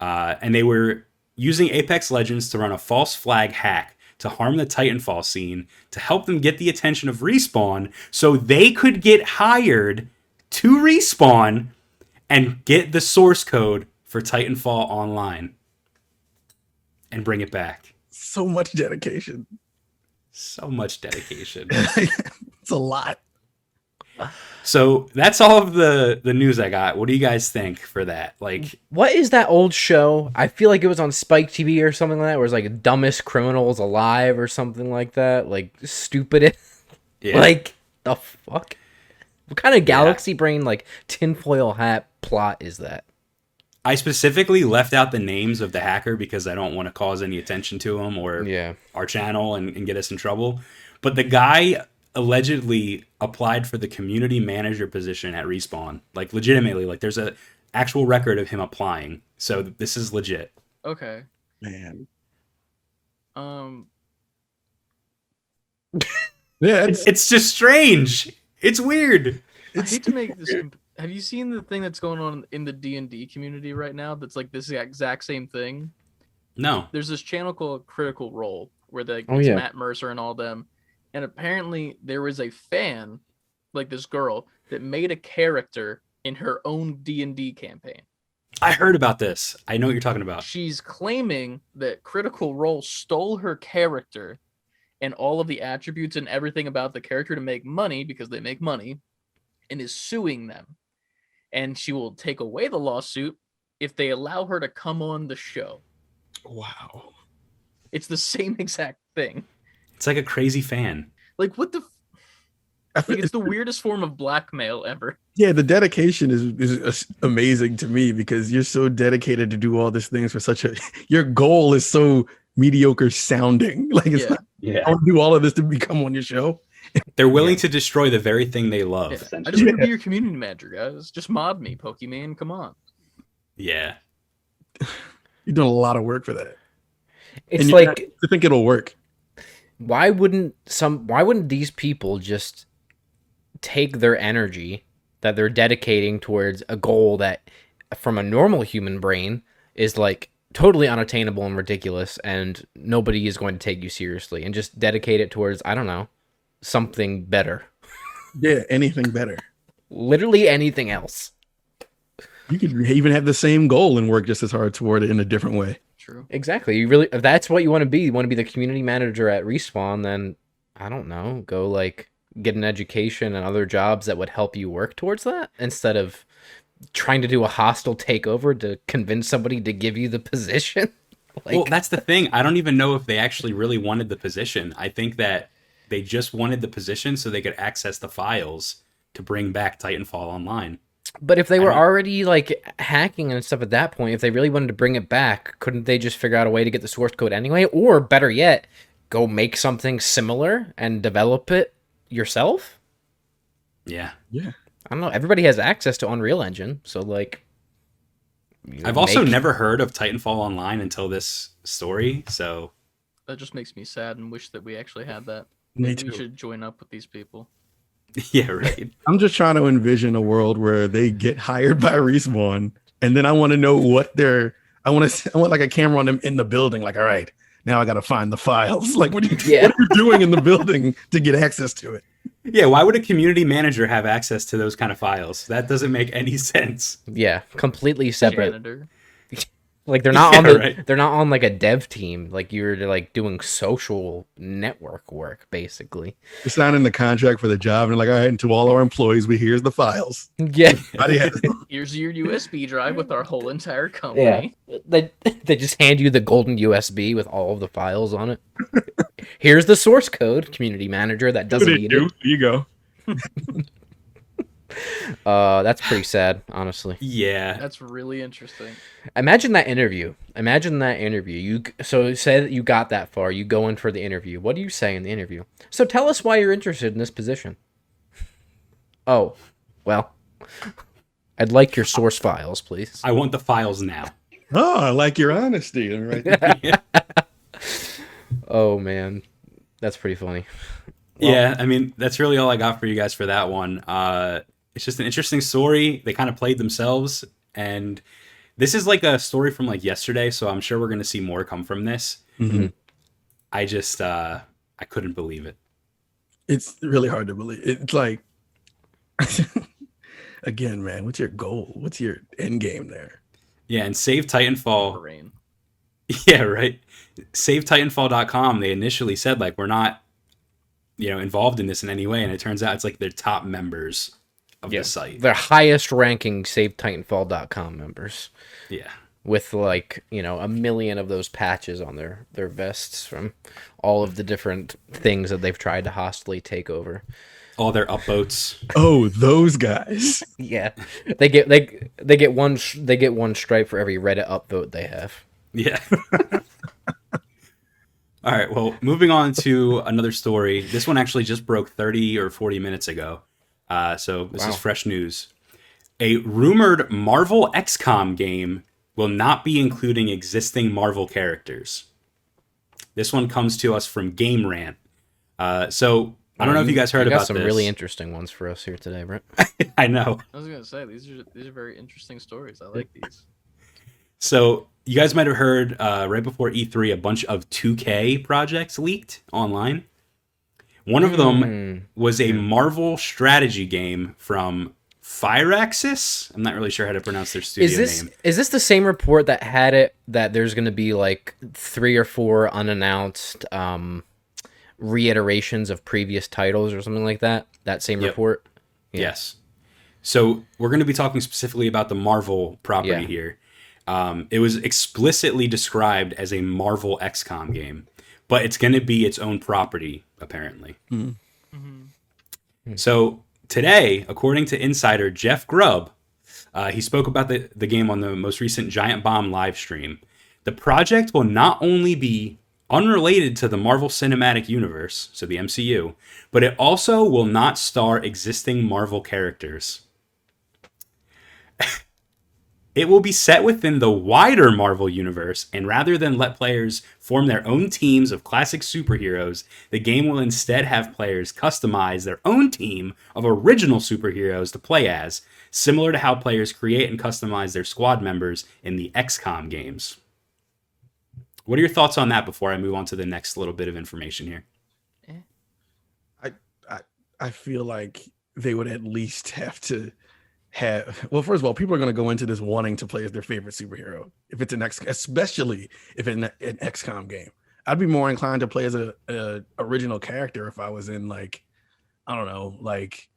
uh, and they were using Apex Legends to run a false flag hack to harm the Titanfall scene to help them get the attention of Respawn so they could get hired to Respawn and get the source code for Titanfall Online and bring it back. So much dedication. So much dedication. it's a lot. So that's all of the the news I got. What do you guys think for that? Like What is that old show? I feel like it was on Spike TV or something like that, where it's like dumbest criminals alive or something like that. Like stupid. yeah. Like the fuck? What kind of galaxy brain like tinfoil hat plot is that? I specifically left out the names of the hacker because I don't want to cause any attention to him or Yeah. our channel and, and get us in trouble. But the guy allegedly applied for the community manager position at Respawn. Like legitimately, like there's a actual record of him applying. So this is legit. Okay. Man. Um. Yeah, It's, it's, it's just strange. It's weird. I hate to make this. comp- Have you seen the thing that's going on in the D and D community right now? That's like this exact same thing. No. There's this channel called Critical Role where they Oh, it's yeah. Matt Mercer and all them, and apparently there was a fan, like this girl, that made a character in her own D and D campaign. I heard about this. I know what you're talking about. She's claiming that Critical Role stole her character and all of the attributes and everything about the character to make money because they make money and is suing them. And she will take away the lawsuit if they allow her to come on the show. wow. It's the same exact thing. It's like a crazy fan. Like what the f- I feel, like it's the weirdest form of blackmail ever. yeah, the dedication is, is amazing to me because you're so dedicated to do all these things for such a your goal is so mediocre sounding. Like it's Yeah. not Yeah. I want to do all of this to become on your show. They're willing to destroy the very thing they love. Yeah. I just want to be your community manager, guys. Just mob me, Pokemon. Come on. Yeah. You're doing a lot of work for that. It's And like I think it'll work. Why wouldn't some why wouldn't these people just take their energy that they're dedicating towards a goal that from a normal human brain is like totally unattainable and ridiculous and nobody is going to take you seriously and just dedicate it towards I don't know something better Yeah, anything better. literally anything else You could even have the same goal and work just as hard toward it in a different way. True. exactly you really if that's what you want to be you want to be the community manager at respawn then I don't know go like get an education and other jobs that would help you work towards that instead of trying to do a hostile takeover to convince somebody to give you the position like well, that's the thing. I don't even know if they actually really wanted the position. I think that they just wanted the position so they could access the files to bring back Titanfall online. But if they were don't- already like hacking and stuff at that point if they really wanted to bring it back couldn't they just figure out a way to get the source code anyway or better yet go make something similar and develop it yourself Yeah. Yeah. I don't know. Everybody has access to Unreal Engine, so like. I've also make- never heard of Titanfall online until this story, so That just makes me sad and wish that we actually had that. Me Maybe too. we should join up with these people. yeah, right. I'm just trying to envision a world where they get hired by Respawn, and then I want to know what they're. I want to. I want like a camera on them in the building. Like, all right, now I got to find the files. Like, what are you, Yeah. what are you doing in the building to get access to it? Yeah, why would a community manager have access to those kind of files? That doesn't make any sense. Yeah, completely separate. Janitor. Like they're not Yeah, on the right. they're not on like a dev team. Like you're like doing social network work basically. You're signing the contract for the job, and they're like, all right, and to all our employees, we here's the files. Yeah. How do you- Here's your USB drive with our whole entire company. Yeah. They they just hand you the golden USB with all of the files on it. Here's the source code, community manager that doesn't need it Here you go. it. Uh that's pretty sad, honestly. Yeah. That's really interesting. Imagine that interview. Imagine that interview. You so say that you got that far. You go in for the interview. What do you say in the interview? So tell us why you're interested in this position. Oh, well, I'd like your source files, please. I want the files now. Oh, I like your honesty. Let me write that- Oh man, that's pretty funny. yeah, I mean, that's really all I got for you guys for that one. Uh, it's just an interesting story. They kind of played themselves, and this is like a story from like yesterday, so I'm sure we're gonna see more come from this. Mhm. I just, uh, I couldn't believe it. It's really hard to believe. It's like, again, man, what's your goal? What's your end game there? Yeah, and Save Titanfall. Brain. Yeah, right. SaveTitanfall.com. They initially said like we're not, you know, involved in this in any way, and it turns out it's like their top members of Yeah. the site. The highest ranking SaveTitanfall.com members Yeah. with like you know a million of those patches on their their vests from all of the different things that they've tried to hostily take over. All their upvotes. Oh, those guys. Yeah, they get they they get one they get one stripe for every Reddit upvote they have. Yeah. All right. Well, moving on to another story. This one actually just broke 30 or 40 minutes ago. Uh, so this Wow. is fresh news. A rumored Marvel XCOM game will not be including existing Marvel characters. This one comes to us from Game Rant. Uh, so I don't know if you guys heard got about some this. really interesting ones for us here today, Bret. I know. I was gonna say these are these are very interesting stories. I like these. So you guys might have heard uh, right before E3 a bunch of 2K projects leaked online. One of them Hmm. was a Marvel strategy game from Firaxis. I'm not really sure how to pronounce their studio Is this name. is this the same report that had it that there's going to be like three or four unannounced um reiterations of previous titles or something like that? That same Yep. report. Yeah. Yes. So we're going to be talking specifically about the Marvel property Yeah. here. Um, it was explicitly described as a Marvel XCOM game, but it's going to be its own property apparently. So today, according to insider Jeff Grubb, uh, he spoke about the, the game on the most recent Giant Bomb live stream. The project will not only be unrelated to the Marvel Cinematic Universe, so the MCU, but it also will not star existing Marvel characters. it will be set within the wider Marvel universe, and rather than let players form their own teams of classic superheroes, the game will instead have players customize their own team of original superheroes to play as, similar to how players create and customize their squad members in the XCOM games. What are your thoughts on that before I move on to the next little bit of information here? Eh. I I feel like they would at least have to have well first of all people are going to go into this wanting to play as their favorite superhero if it's an X especially if it's an, an XCOM game. I'd be more inclined to play as a, a original character if I was in like I don't know like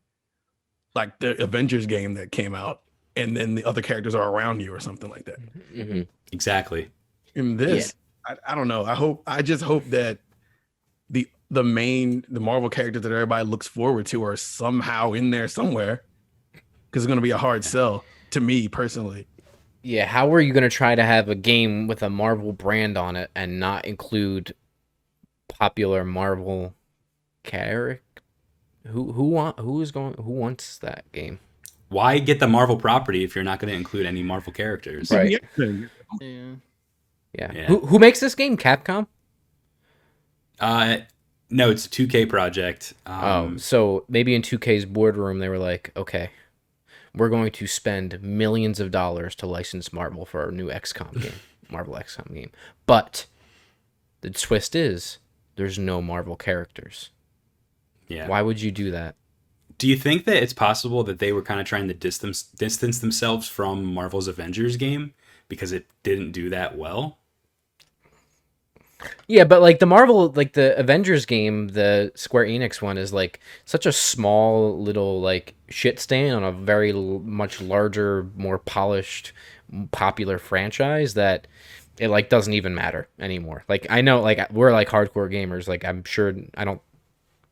like the Avengers game that came out and then the other characters are around you or something like that. Mhm. Exactly. in this I, I don't know. I hope i just hope that the the main the marvel characters that everybody looks forward to are somehow in there somewhere because it's going to be a hard sell to me personally Yeah, how are you going to try to have a game with a Marvel brand on it and not include popular Marvel character? Who who want who is going who wants that game? Why get the Marvel property if you're not going to include any Marvel characters? Right. Yeah. Yeah. Yeah. Who who makes this game? Capcom? Uh, no, it's a 2K project. oh, Um, so maybe in 2K's boardroom they were like, "Okay, we're going to spend millions of dollars to license Marvel for our new XCOM game, Marvel XCOM game." But the twist is there's no Marvel characters. yeah. Why would you do that? Do you think that it's possible that they were kind of trying to distance distance themselves from Marvel's Avengers game because it didn't do that well. Yeah, but like the Marvel, like the Avengers game, the Square Enix one is like such a small little like shit stain on a very l- much larger, more polished, popular franchise that it like doesn't even matter anymore. Like I know, like we're like hardcore gamers. Like I'm sure I don't.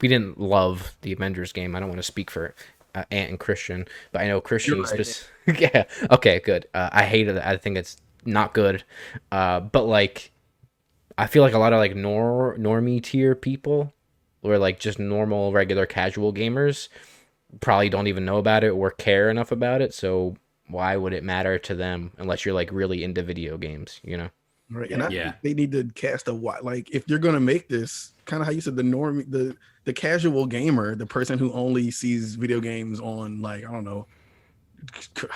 We didn't love the Avengers game. I don't want to speak for uh, Ant and Christian, but I know Christian. Right. spec- yeah. Okay. Good. Uh, I hated it. I think it's not good. Uh, but like. I feel like a lot of like nor normie tier people or like just normal regular casual gamers probably don't even know about it or care enough about it so why would it matter to them unless you're like really into video games you know Right. And I Yeah. think they need to cast a wide like if you're gonna make this kind of how you said the norm the the casual gamer, the person who only sees video games on like I don't know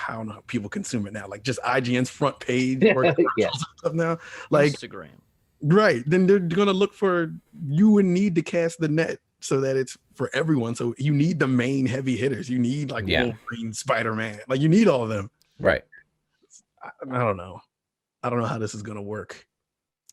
I don't know how people consume it now, like just IGN's front page or Yeah. stuff now. Like Instagram. Right, then they're gonna look for you would need to cast the net so that it's for everyone. So you need the main heavy hitters. You need like Yeah. Wolverine, Spider Man. Like you need all of them. right I, I don't know. I don't know how this is gonna work.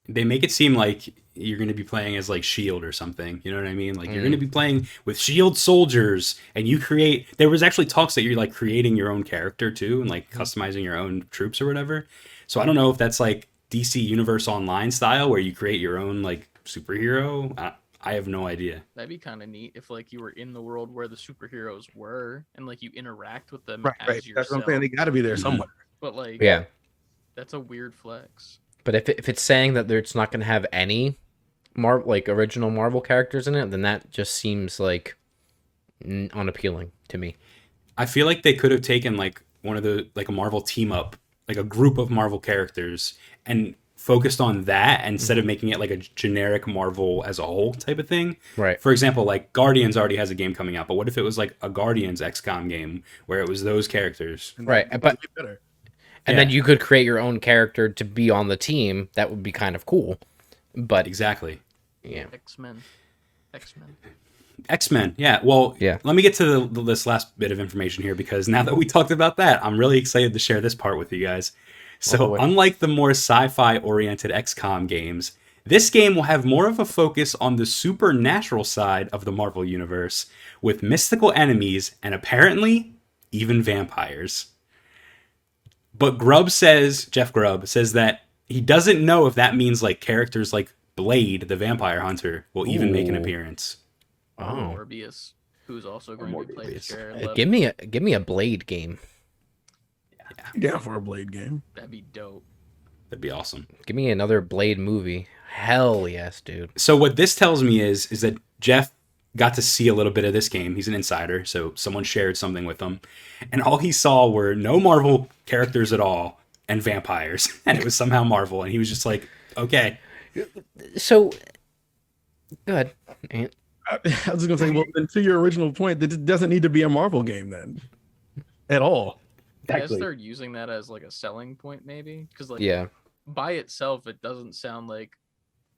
They make it seem like you're going to be playing as like Shield or something. You know what I mean? Like you're Mm. going to be playing with Shield soldiers, and you create. There was actually talks that you're like creating your own character too, and like customizing your own troops or whatever. So I don't know if that's like DC Universe Online style, where you create your own like superhero. I, I have no idea. That'd be kind of neat if like you were in the world where the superheroes were and like you interact with them Right, as right. yourself. That's what I'm saying. They got to be there Mhm. somewhere. But like, yeah that's a weird flex. but if, it, if it's saying that there- it's not going to have any mar- like original marvel characters in it then that just seems like n- unappealing to me I feel like they could have taken like one of the like a Marvel team up, like a group of Marvel characters, and focused on that instead of mm-hmm. making it like a generic Marvel as a whole type of thing. right For example, like Guardians already has a game coming out, but what if it was like a Guardians XCOM game where it was those characters? Right, but- better. and Yeah. then you could create your own character to be on the team that would be kind of cool but Exactly. yeah X Men. X Men. X Men, yeah. Well, Yeah. Let me get to the, the, this last bit of information here because now that we talked about that, I'm really excited to share this part with you guys. All the So, way. unlike the more sci-fi oriented XCOM games, this game will have more of a focus on the supernatural side of the Marvel universe, with mystical enemies and apparently even vampires. But Grubb says, Jeff Grubb says that he doesn't know if that means like characters like Blade, the vampire hunter, will even make an appearance. Oh. Morbius, who's also going to be played Morbius. with Jared Uh, Leto. give me a give me a blade game down for a blade game. That'd be dope. That'd be awesome. give me another blade movie hell yes dude So what this tells me is is that Jeff got to see a little bit of this game. He's an insider, so someone shared something with him, and all he saw were no Marvel characters at all and vampires, and it was somehow Marvel, and he was just like, okay, so good Ant. I, I was just gonna say, well, then to your original point, that it doesn't need to be a Marvel game then, at all. I guess they're using that as like a selling point, maybe, because like yeah by itself, it doesn't sound like,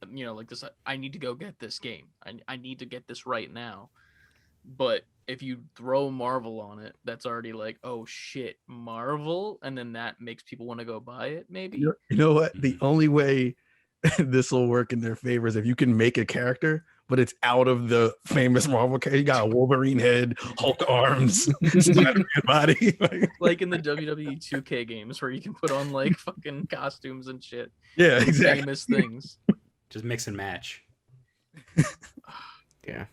um, you know, like this. Uh, I need to go get this game. I I need to get this right now. But if you throw Marvel on it, that's already like, oh shit, Marvel, and then that makes people want to go buy it. Maybe. You know, you know what? The mm-hmm. only way this will work in their favor is if you can make a character, but it's out of the famous Marvel character. You got a Wolverine head, Hulk arms, Spider-Man body. Like, Like in the WWE 2K games where you can put on like fucking costumes and shit, yeah, exactly. famous things. just mix and match. Yeah.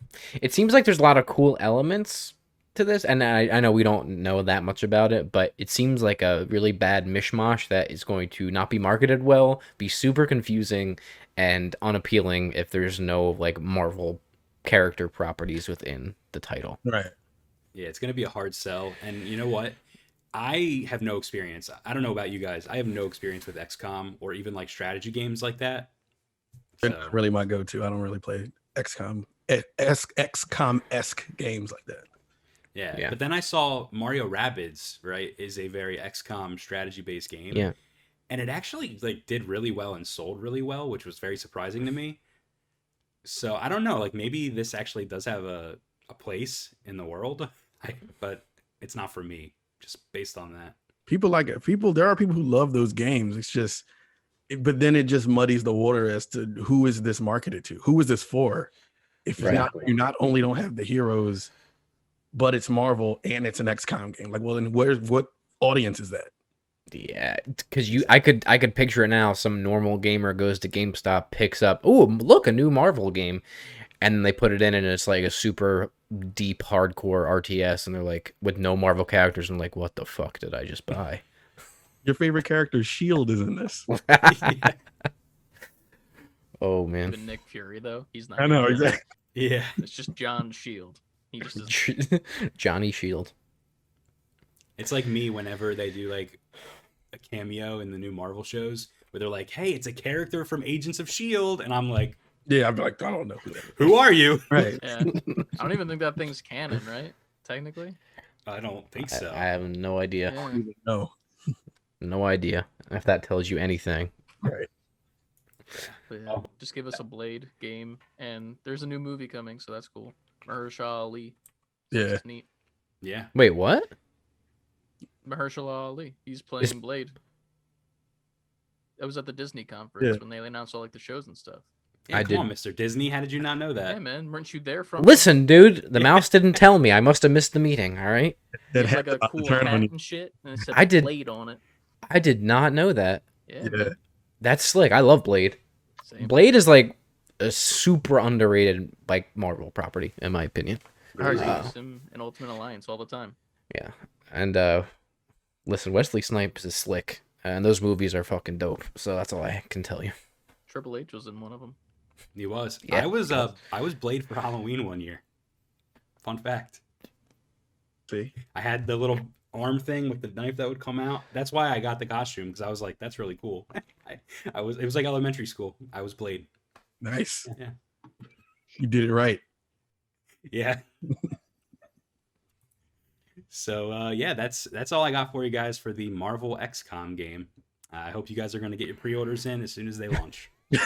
It seems like there's a lot of cool elements to this, and I, I know we don't know that much about it, but it seems like a really bad mishmash that is going to not be marketed well, be super confusing, and unappealing if there's no like Marvel character properties within the title. Right. Yeah, it's gonna be a hard sell, and you know what? I have no experience. I don't know about you guys. I have no experience with XCOM or even like strategy games like that. They're So, not really my go-to. I don't really play XCOM, S eh, XCOM esque games like that. Yeah. Yeah. But then I saw Mario Rabbids, right, is a very XCOM strategy based game. Yeah. And it actually like did really well and sold really well, which was very surprising to me. So I don't know, like maybe this actually does have a, a place in the world, I, but it's not for me, just based on that. People like it. People, there are people who love those games. It's just, it- but then it just muddies the water as to who is this marketed to? Who is this for? If you're not, you not only don't have the heroes, but it's Marvel and it's an XCOM game. Like, well, then where's what audience is that? Yeah, because you, I could, I could picture it now. Some normal gamer goes to GameStop, picks up, oh, look, a new Marvel game, and they put it in, and it's like a super deep, hardcore RTS, and they're like, with no Marvel characters, and like, what the fuck did I just buy? Your favorite character, Shield, is in this. yeah. oh man, Even Nick Fury though, he's not. I know in it. exactly. yeah. It's just John Shield. He just is Johnny Shield. It's like me whenever they do like a cameo in the new Marvel shows where they're like, "Hey, it's a character from Agents of Shield," and I'm like, Yeah, I'm like, I don't know who "Who are you?" Right. Yeah. I don't even think that thing's canon, right? Technically. I don't think so. I have no idea. Yeah. No. No idea if that tells you anything. Right. But yeah, just give us a Blade game, and there's a new movie coming, so that's cool. Mahershala Ali. Yeah. It's neat. yeah. Wait, what? Mahershala Ali. He's playing Blade. That was at the Disney conference when they announced all like the shows and stuff. Yeah, I come didn't- Mr. Disney. How did you not know that? Hey, man, weren't you there from? Listen, dude, the mouse didn't tell me. I must have missed the meeting. All right, That It's like a cool hat and shit, and it said I did- Blade on it. I did not know that. Yeah, Yeah. That's slick. I love Blade. same. Blade is like a super underrated like Marvel property, in my opinion. I Really? Uh, use him in Ultimate Alliance all the time. Yeah, and uh, listen, Wesley Snipes is slick, and those movies are fucking dope. So that's all I can tell you. Triple H was in one of them. He was. Yeah, I was. Uh, I was Blade for Halloween one year. Fun fact. See? I had the little arm thing with the knife that would come out. That's why I got the costume because I was like, "That's really cool." I, I was. It was like elementary school. I was Blade. Nice. Yeah. You did it right. Yeah. so uh, yeah, that's that's all I got for you guys for the Marvel XCOM game. Uh, I hope you guys are going to get your pre-orders in as soon as they launch.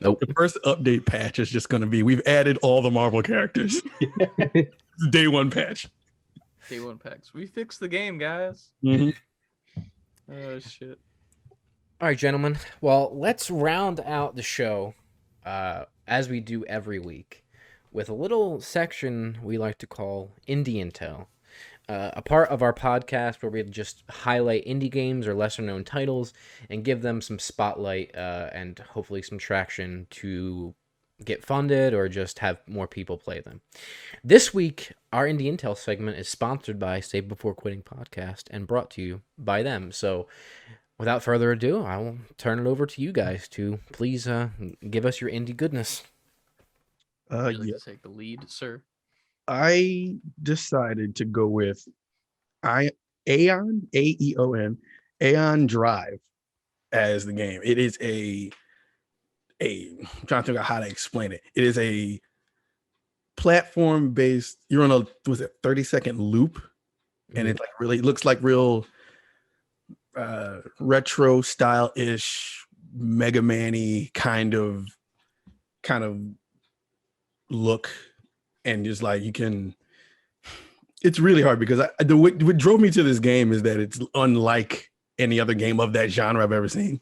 Nope. The first update patch is just going to be we've added all the Marvel characters. Day one patch. Day one packs. We fixed the game, guys. Mm-hmm. Oh shit. All right, gentlemen. Well, let's round out the show uh, as we do every week with a little section we like to call Indie Intel. Uh, a part of our podcast where we just highlight indie games or lesser known titles and give them some spotlight uh, and hopefully some traction to get funded or just have more people play them. This week, our Indie Intel segment is sponsored by Save Before Quitting Podcast and brought to you by them. So, without further ado, I will turn it over to you guys to please uh, give us your indie goodness. Uh, you like yeah. to take the lead, sir? I decided to go with I Aeon A E O N Aeon Drive as the game. It is a a I'm trying to figure out how to explain it. It is a platform based. You're on a was it 30 second loop, and it like really looks like real uh retro style ish Mega Man-y kind of kind of look and just like you can it's really hard because I, the what, what drove me to this game is that it's unlike any other game of that genre I've ever seen.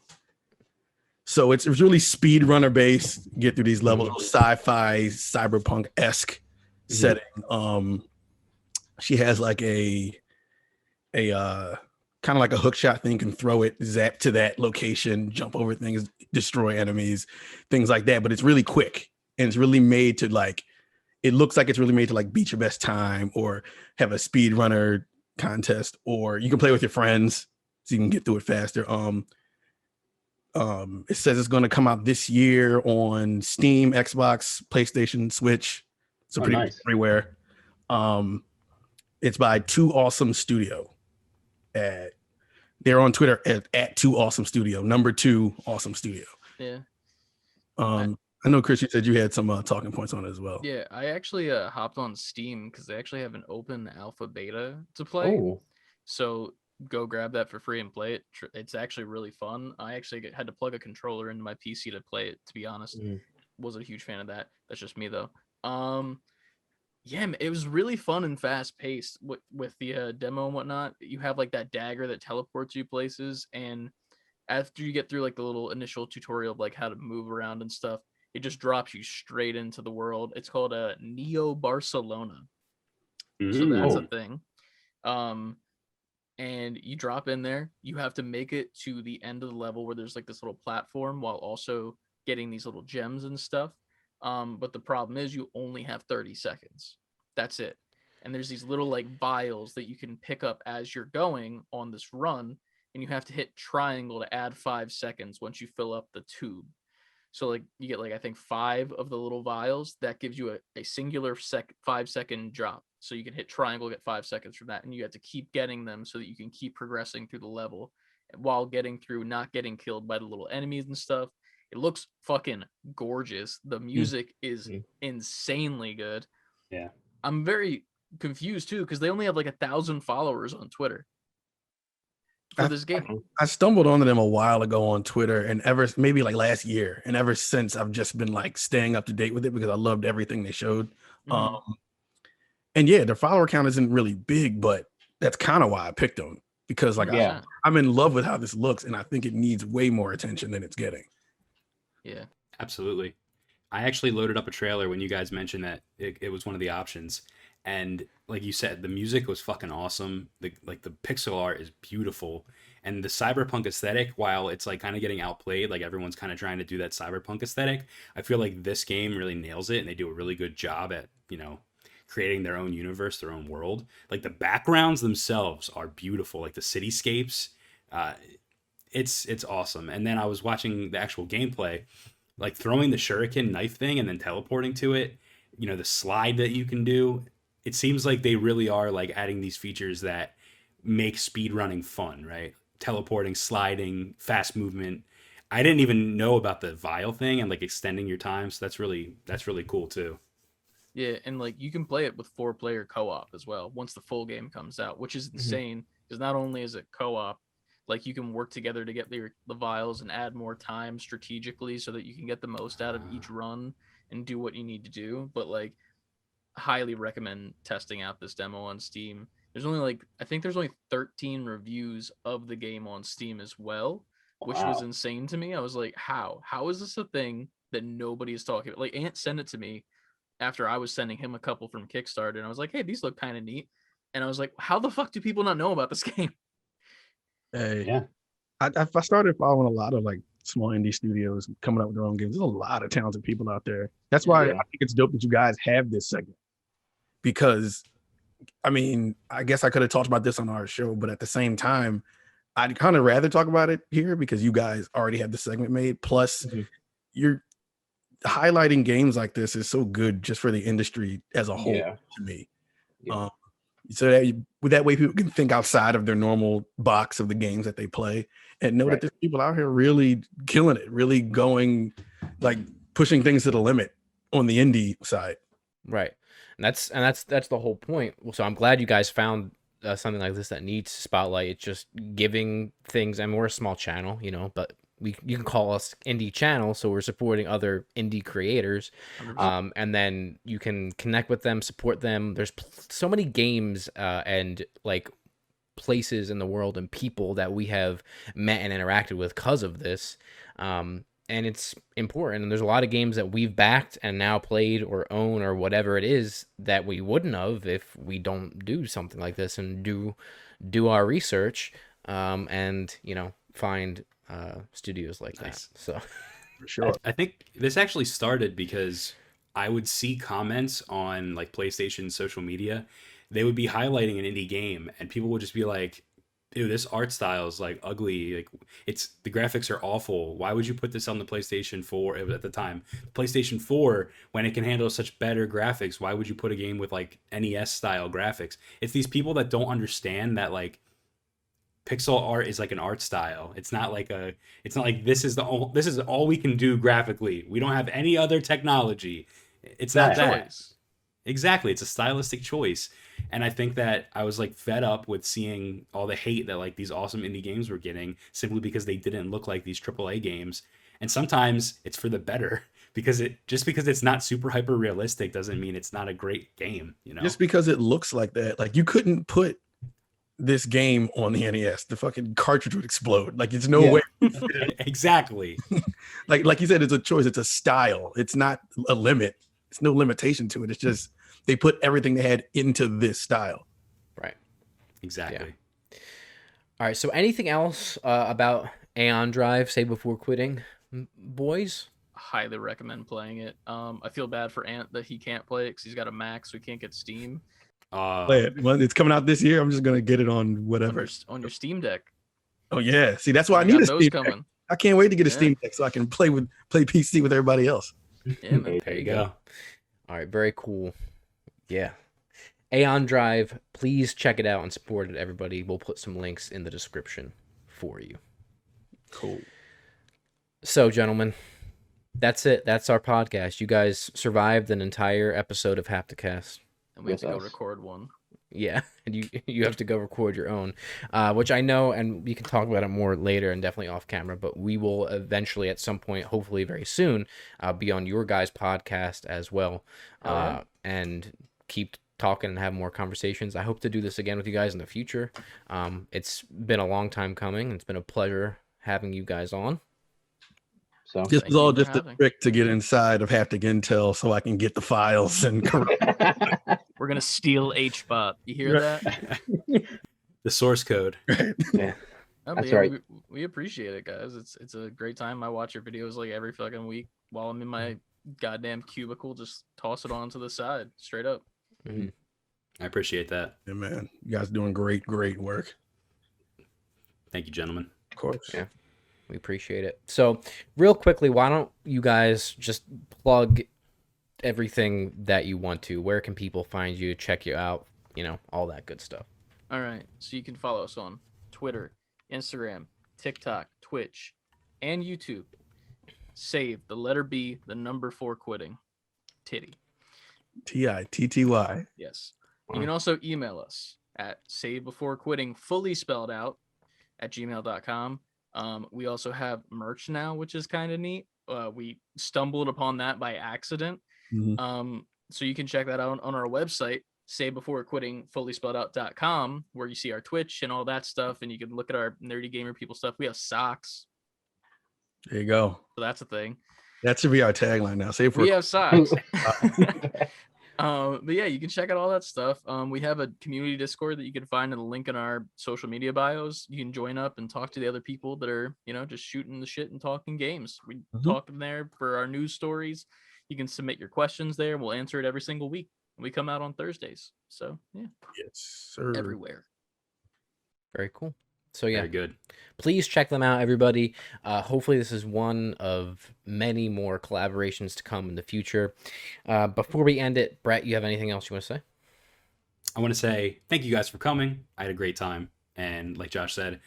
So it's it's really speedrunner based. Get through these levels, sci-fi, cyberpunk esque Mhm. setting. Um, she has like a a uh kind of like a hook shot thing. Can throw it, zap to that location, jump over things, destroy enemies, things like that. But it's really quick and it's really made to like. It looks like it's really made to like beat your best time or have a speedrunner contest, or you can play with your friends so you can get through it faster. Um, um, it says it's going to come out this year on Steam, Xbox, PlayStation, Switch, so Oh, pretty much nice. everywhere. Um, it's by Two Awesome Studio. At they're on Twitter at, at Two Awesome Studio, number two Awesome Studio. Yeah. Um, I know Chris, you said you had some uh, talking points on it as well. Yeah, I actually uh, hopped on Steam because they actually have an open alpha beta to play. Oh, So go grab that for free and play it. It's actually really fun. I actually get- had to plug a controller into my PC to play it. To be honest, Mhm. wasn't a huge fan of that. That's just me though. Um, Yeah, man, it was really fun and fast paced with with the uh, demo and whatnot. You have like that dagger that teleports you places, and after you get through like the little initial tutorial of like how to move around and stuff, it just drops you straight into the world. It's called a uh, Neo Barcelona, so that's a thing. Um, and you drop in there. You have to make it to the end of the level where there's like this little platform while also getting these little gems and stuff. Um, but the problem is you only have 30 seconds. That's it. And there's these little like vials that you can pick up as you're going on this run, and you have to hit triangle to add five seconds once you fill up the tube. So like you get like I think five of the little vials that gives you a, a singular sec five second drop. So you can hit triangle, get five seconds from that, and you have to keep getting them so that you can keep progressing through the level while getting through, not getting killed by the little enemies and stuff. It looks fucking gorgeous. The music is Mm. insanely good. Yeah. I'm very confused too because they only have like a thousand followers on Twitter for I- this game. I stumbled onto them a while ago on Twitter, and ever maybe like last year, and ever since I've just been like staying up to date with it because I loved everything they showed. Mhm. Um, and yeah, their follower count isn't really big, but that's kind of why I picked them because like I, I'm in love with how this looks, and I think it needs way more attention than it's getting. Yeah. Absolutely. I actually loaded up a trailer when you guys mentioned that it, it was one of the options. And like you said, the music was fucking awesome. The like the pixel art is beautiful. And the cyberpunk aesthetic, while it's like kind of getting outplayed, like everyone's kind of trying to do that cyberpunk aesthetic, I feel like this game really nails it and they do a really good job at, you know, creating their own universe, their own world. Like the backgrounds themselves are beautiful, like the cityscapes. Uh, it's it's awesome. And then I was watching the actual gameplay like throwing the shuriken knife thing and then teleporting to it you know the slide that you can do. It seems like they really are like adding these features that make speed running fun right? Teleporting sliding fast movement. I didn't even know about the vial thing and like extending your time so that's really that's really cool too. Yeah, and like you can play it with four player co op as well once the full game comes out, which is mm-hmm. insane because not only is it co op, like you can work together to get the, the vials and add more time strategically so that you can get the most out of ah. each run and do what you need to do. But like, highly recommend testing out this demo on Steam. There's only like, I think there's only 13 reviews of the game on Steam as well, which was insane to me. I was like, how? How is this a thing that nobody is talking about? Like, Ant sent it to me after I was sending him a couple from Kickstarter, and I was like, hey, these look kind of neat. And I was like, how the fuck do people not know about this game? Hey, Yeah. I, I started following a lot of like small indie studios coming up with their own games. There's a lot of talented people out there. That's why Yeah. I think it's dope that you guys have this segment because, I mean, I guess I could have talked about this on our show, but at the same time, I'd kind of rather talk about it here because you guys already have the segment made. Plus, Mhm. you're highlighting games like this is so good just for the industry as a whole Yeah. to me. Yeah. Um, so that you, that way, people can think outside of their normal box of the games that they play and know Right. that there's people out here really killing it, really going like pushing things to the limit on the indie side. Right. And that's and that's that's the whole point. So I'm glad you guys found uh, something like this that needs spotlight. It's just giving things. and we're a small channel, you know, but we you can call us indie channel, so we're supporting other indie creators. Um, and then you can connect with them, support them. There's pl- so many games uh, and like places in the world and people that we have met and interacted with because of this. Um, and it's important. And there's a lot of games that we've backed and now played or own or whatever it is that we wouldn't have if we don't do something like this and do do our research um, and you know find uh, studios like Nice. that. So For sure. I think this actually started because I would see comments on like PlayStation social media. They would be highlighting an indie game, and people would just be like, "Ew, this art style is like ugly. Like, it's the graphics are awful. Why would you put this on the PlayStation 4 at the time? PlayStation 4, when it can handle such better graphics, why would you put a game with like NES style graphics? It's these people that don't understand that like pixel art is like an art style. It's not like a it's not like this is the all, this is all we can do graphically. We don't have any other technology. It's not Good that. choice. Exactly. It's a stylistic choice. And I think that I was like fed up with seeing all the hate that like these awesome indie games were getting simply because they didn't look like these AAA games. And sometimes it's for the better because it just because it's not super hyper realistic doesn't mean it's not a great game. You know, Just because it looks like that, like you couldn't put this game on the NES. The fucking cartridge would explode. Like it's no Yeah. way. exactly. Like like you said, it's a choice. It's a style. It's not a limit. It's no limitation to it. It's just they put everything they had into this style. Right. Exactly. All right. So anything else uh, about Aeon Drive? Save before quitting, boys. Highly recommend playing it. Um, I feel bad for Ant that he can't play it because he's got a Mac, so he can't get Steam Uh, Play it. Well, it's coming out this year. I'm just gonna get it on on whatever. your, on your Steam Deck. Oh yeah. See, that's why I need a got those Steam Deck. coming. I can't wait to get a Yeah. Steam Deck so I can play with play PC with everybody else. Yeah, man. there you go. All right. Very cool. Yeah. Aeon Drive. Please check it out and support it, everybody. We'll put some links in the description for you. Cool. So, gentlemen, that's it. That's our podcast. You guys survived an entire episode of Hapticast. And we have With to go record one. Yeah, and you you have to go record your own, uh, which I know, and we can talk about it more later and definitely off camera. But we will eventually, at some point, hopefully very soon, uh, be on your guys' podcast as well, Oh, yeah. uh, and keep talking and have more conversations. I hope to do this again with you guys in the future. Um, it's been a long time coming. It's been a pleasure having you guys on. So This Thank was all just a having. trick to get inside of Haptic Intel so I can get the files and correct. We're gonna steal HBot. You hear that? The source code. yeah. No, That's yeah, right. We, we appreciate it, guys. It's it's a great time. I watch your videos like every fucking week while I'm in my goddamn cubicle. Just toss it on to the side, straight up. Mm-hmm. I appreciate that. yeah, man, you guys doing great, great work. Thank you, gentlemen. Of course. Yeah. We appreciate it. So, real quickly, why don't you guys just plug everything that you want to? Where can people find you, check you out, you know, all that good stuff? All right. So you can follow us on Twitter, Instagram, TikTok, Twitch, and YouTube. Save the letter B, the number four quitting. Titty. T I T T Y. Yes. Wow. You can also email us at save before quitting, fully spelled out, at gmail.com. Um, we also have merch now, which is kind of neat. Uh, we stumbled upon that by accident. Mhm. Um, so you can check that out on our website, save before quitting fully spelled out.com, where you see our Twitch and all that stuff, and you can look at our nerdy gamer people stuff. We have socks, There you go. so that's a thing. That should be our tagline now. Say for We have socks. um, but yeah, you can check out all that stuff. Um, we have a community Discord that you can find in the link in our social media bios. You can join up and talk to the other people that are, you know, just shooting the shit and talking games. We Mhm. talk in there for our news stories. You can submit your questions there. We'll answer it every single week. We come out on Thursdays. So yeah, yes, sir. everywhere. Very cool. So, yeah, Very good. please check them out, everybody. Uh, hopefully, this is one of many more collaborations to come in the future. Uh, before we end it, Bret, you have anything else you want to say? I want to say thank you guys for coming. I had a great time, and like Josh said,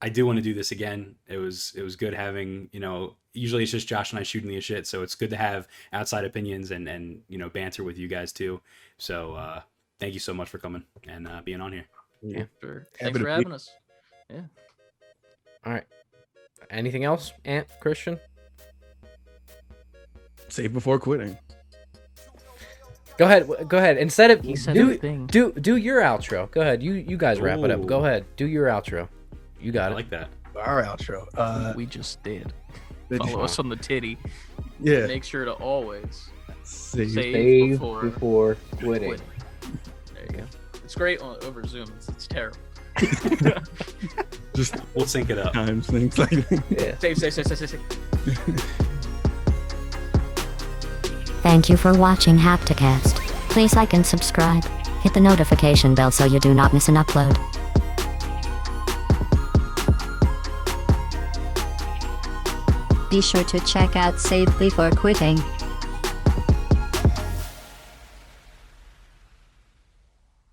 I do want to do this again. It was it was good having you know. Usually it's just Josh and I shooting the shit, so it's good to have outside opinions and and you know banter with you guys too. So uh, thank you so much for coming and uh, being on here. Sure. Happy Thanks for having us. Yeah. All right. Anything else, Ant, Christian? Save before quitting. Go ahead. Go ahead. Instead of He said do, everything. do do your outro. Go ahead. You you guys wrap it up. Go ahead. Do your outro. You I got it. like that. Our outro. Uh, we just did. did Follow us on the titty. yeah. Make sure to always Save. save, Save before, before quitting. quitting. There you go. It's great on, over Zoom. It's, it's terrible. Just We'll sync it up. times things like that. Yeah. Save, save, save, save, save, save. Thank you for watching Hapticast. Please like and subscribe. Hit the notification bell so you do not miss an upload. Be sure to check out Save Before Quitting.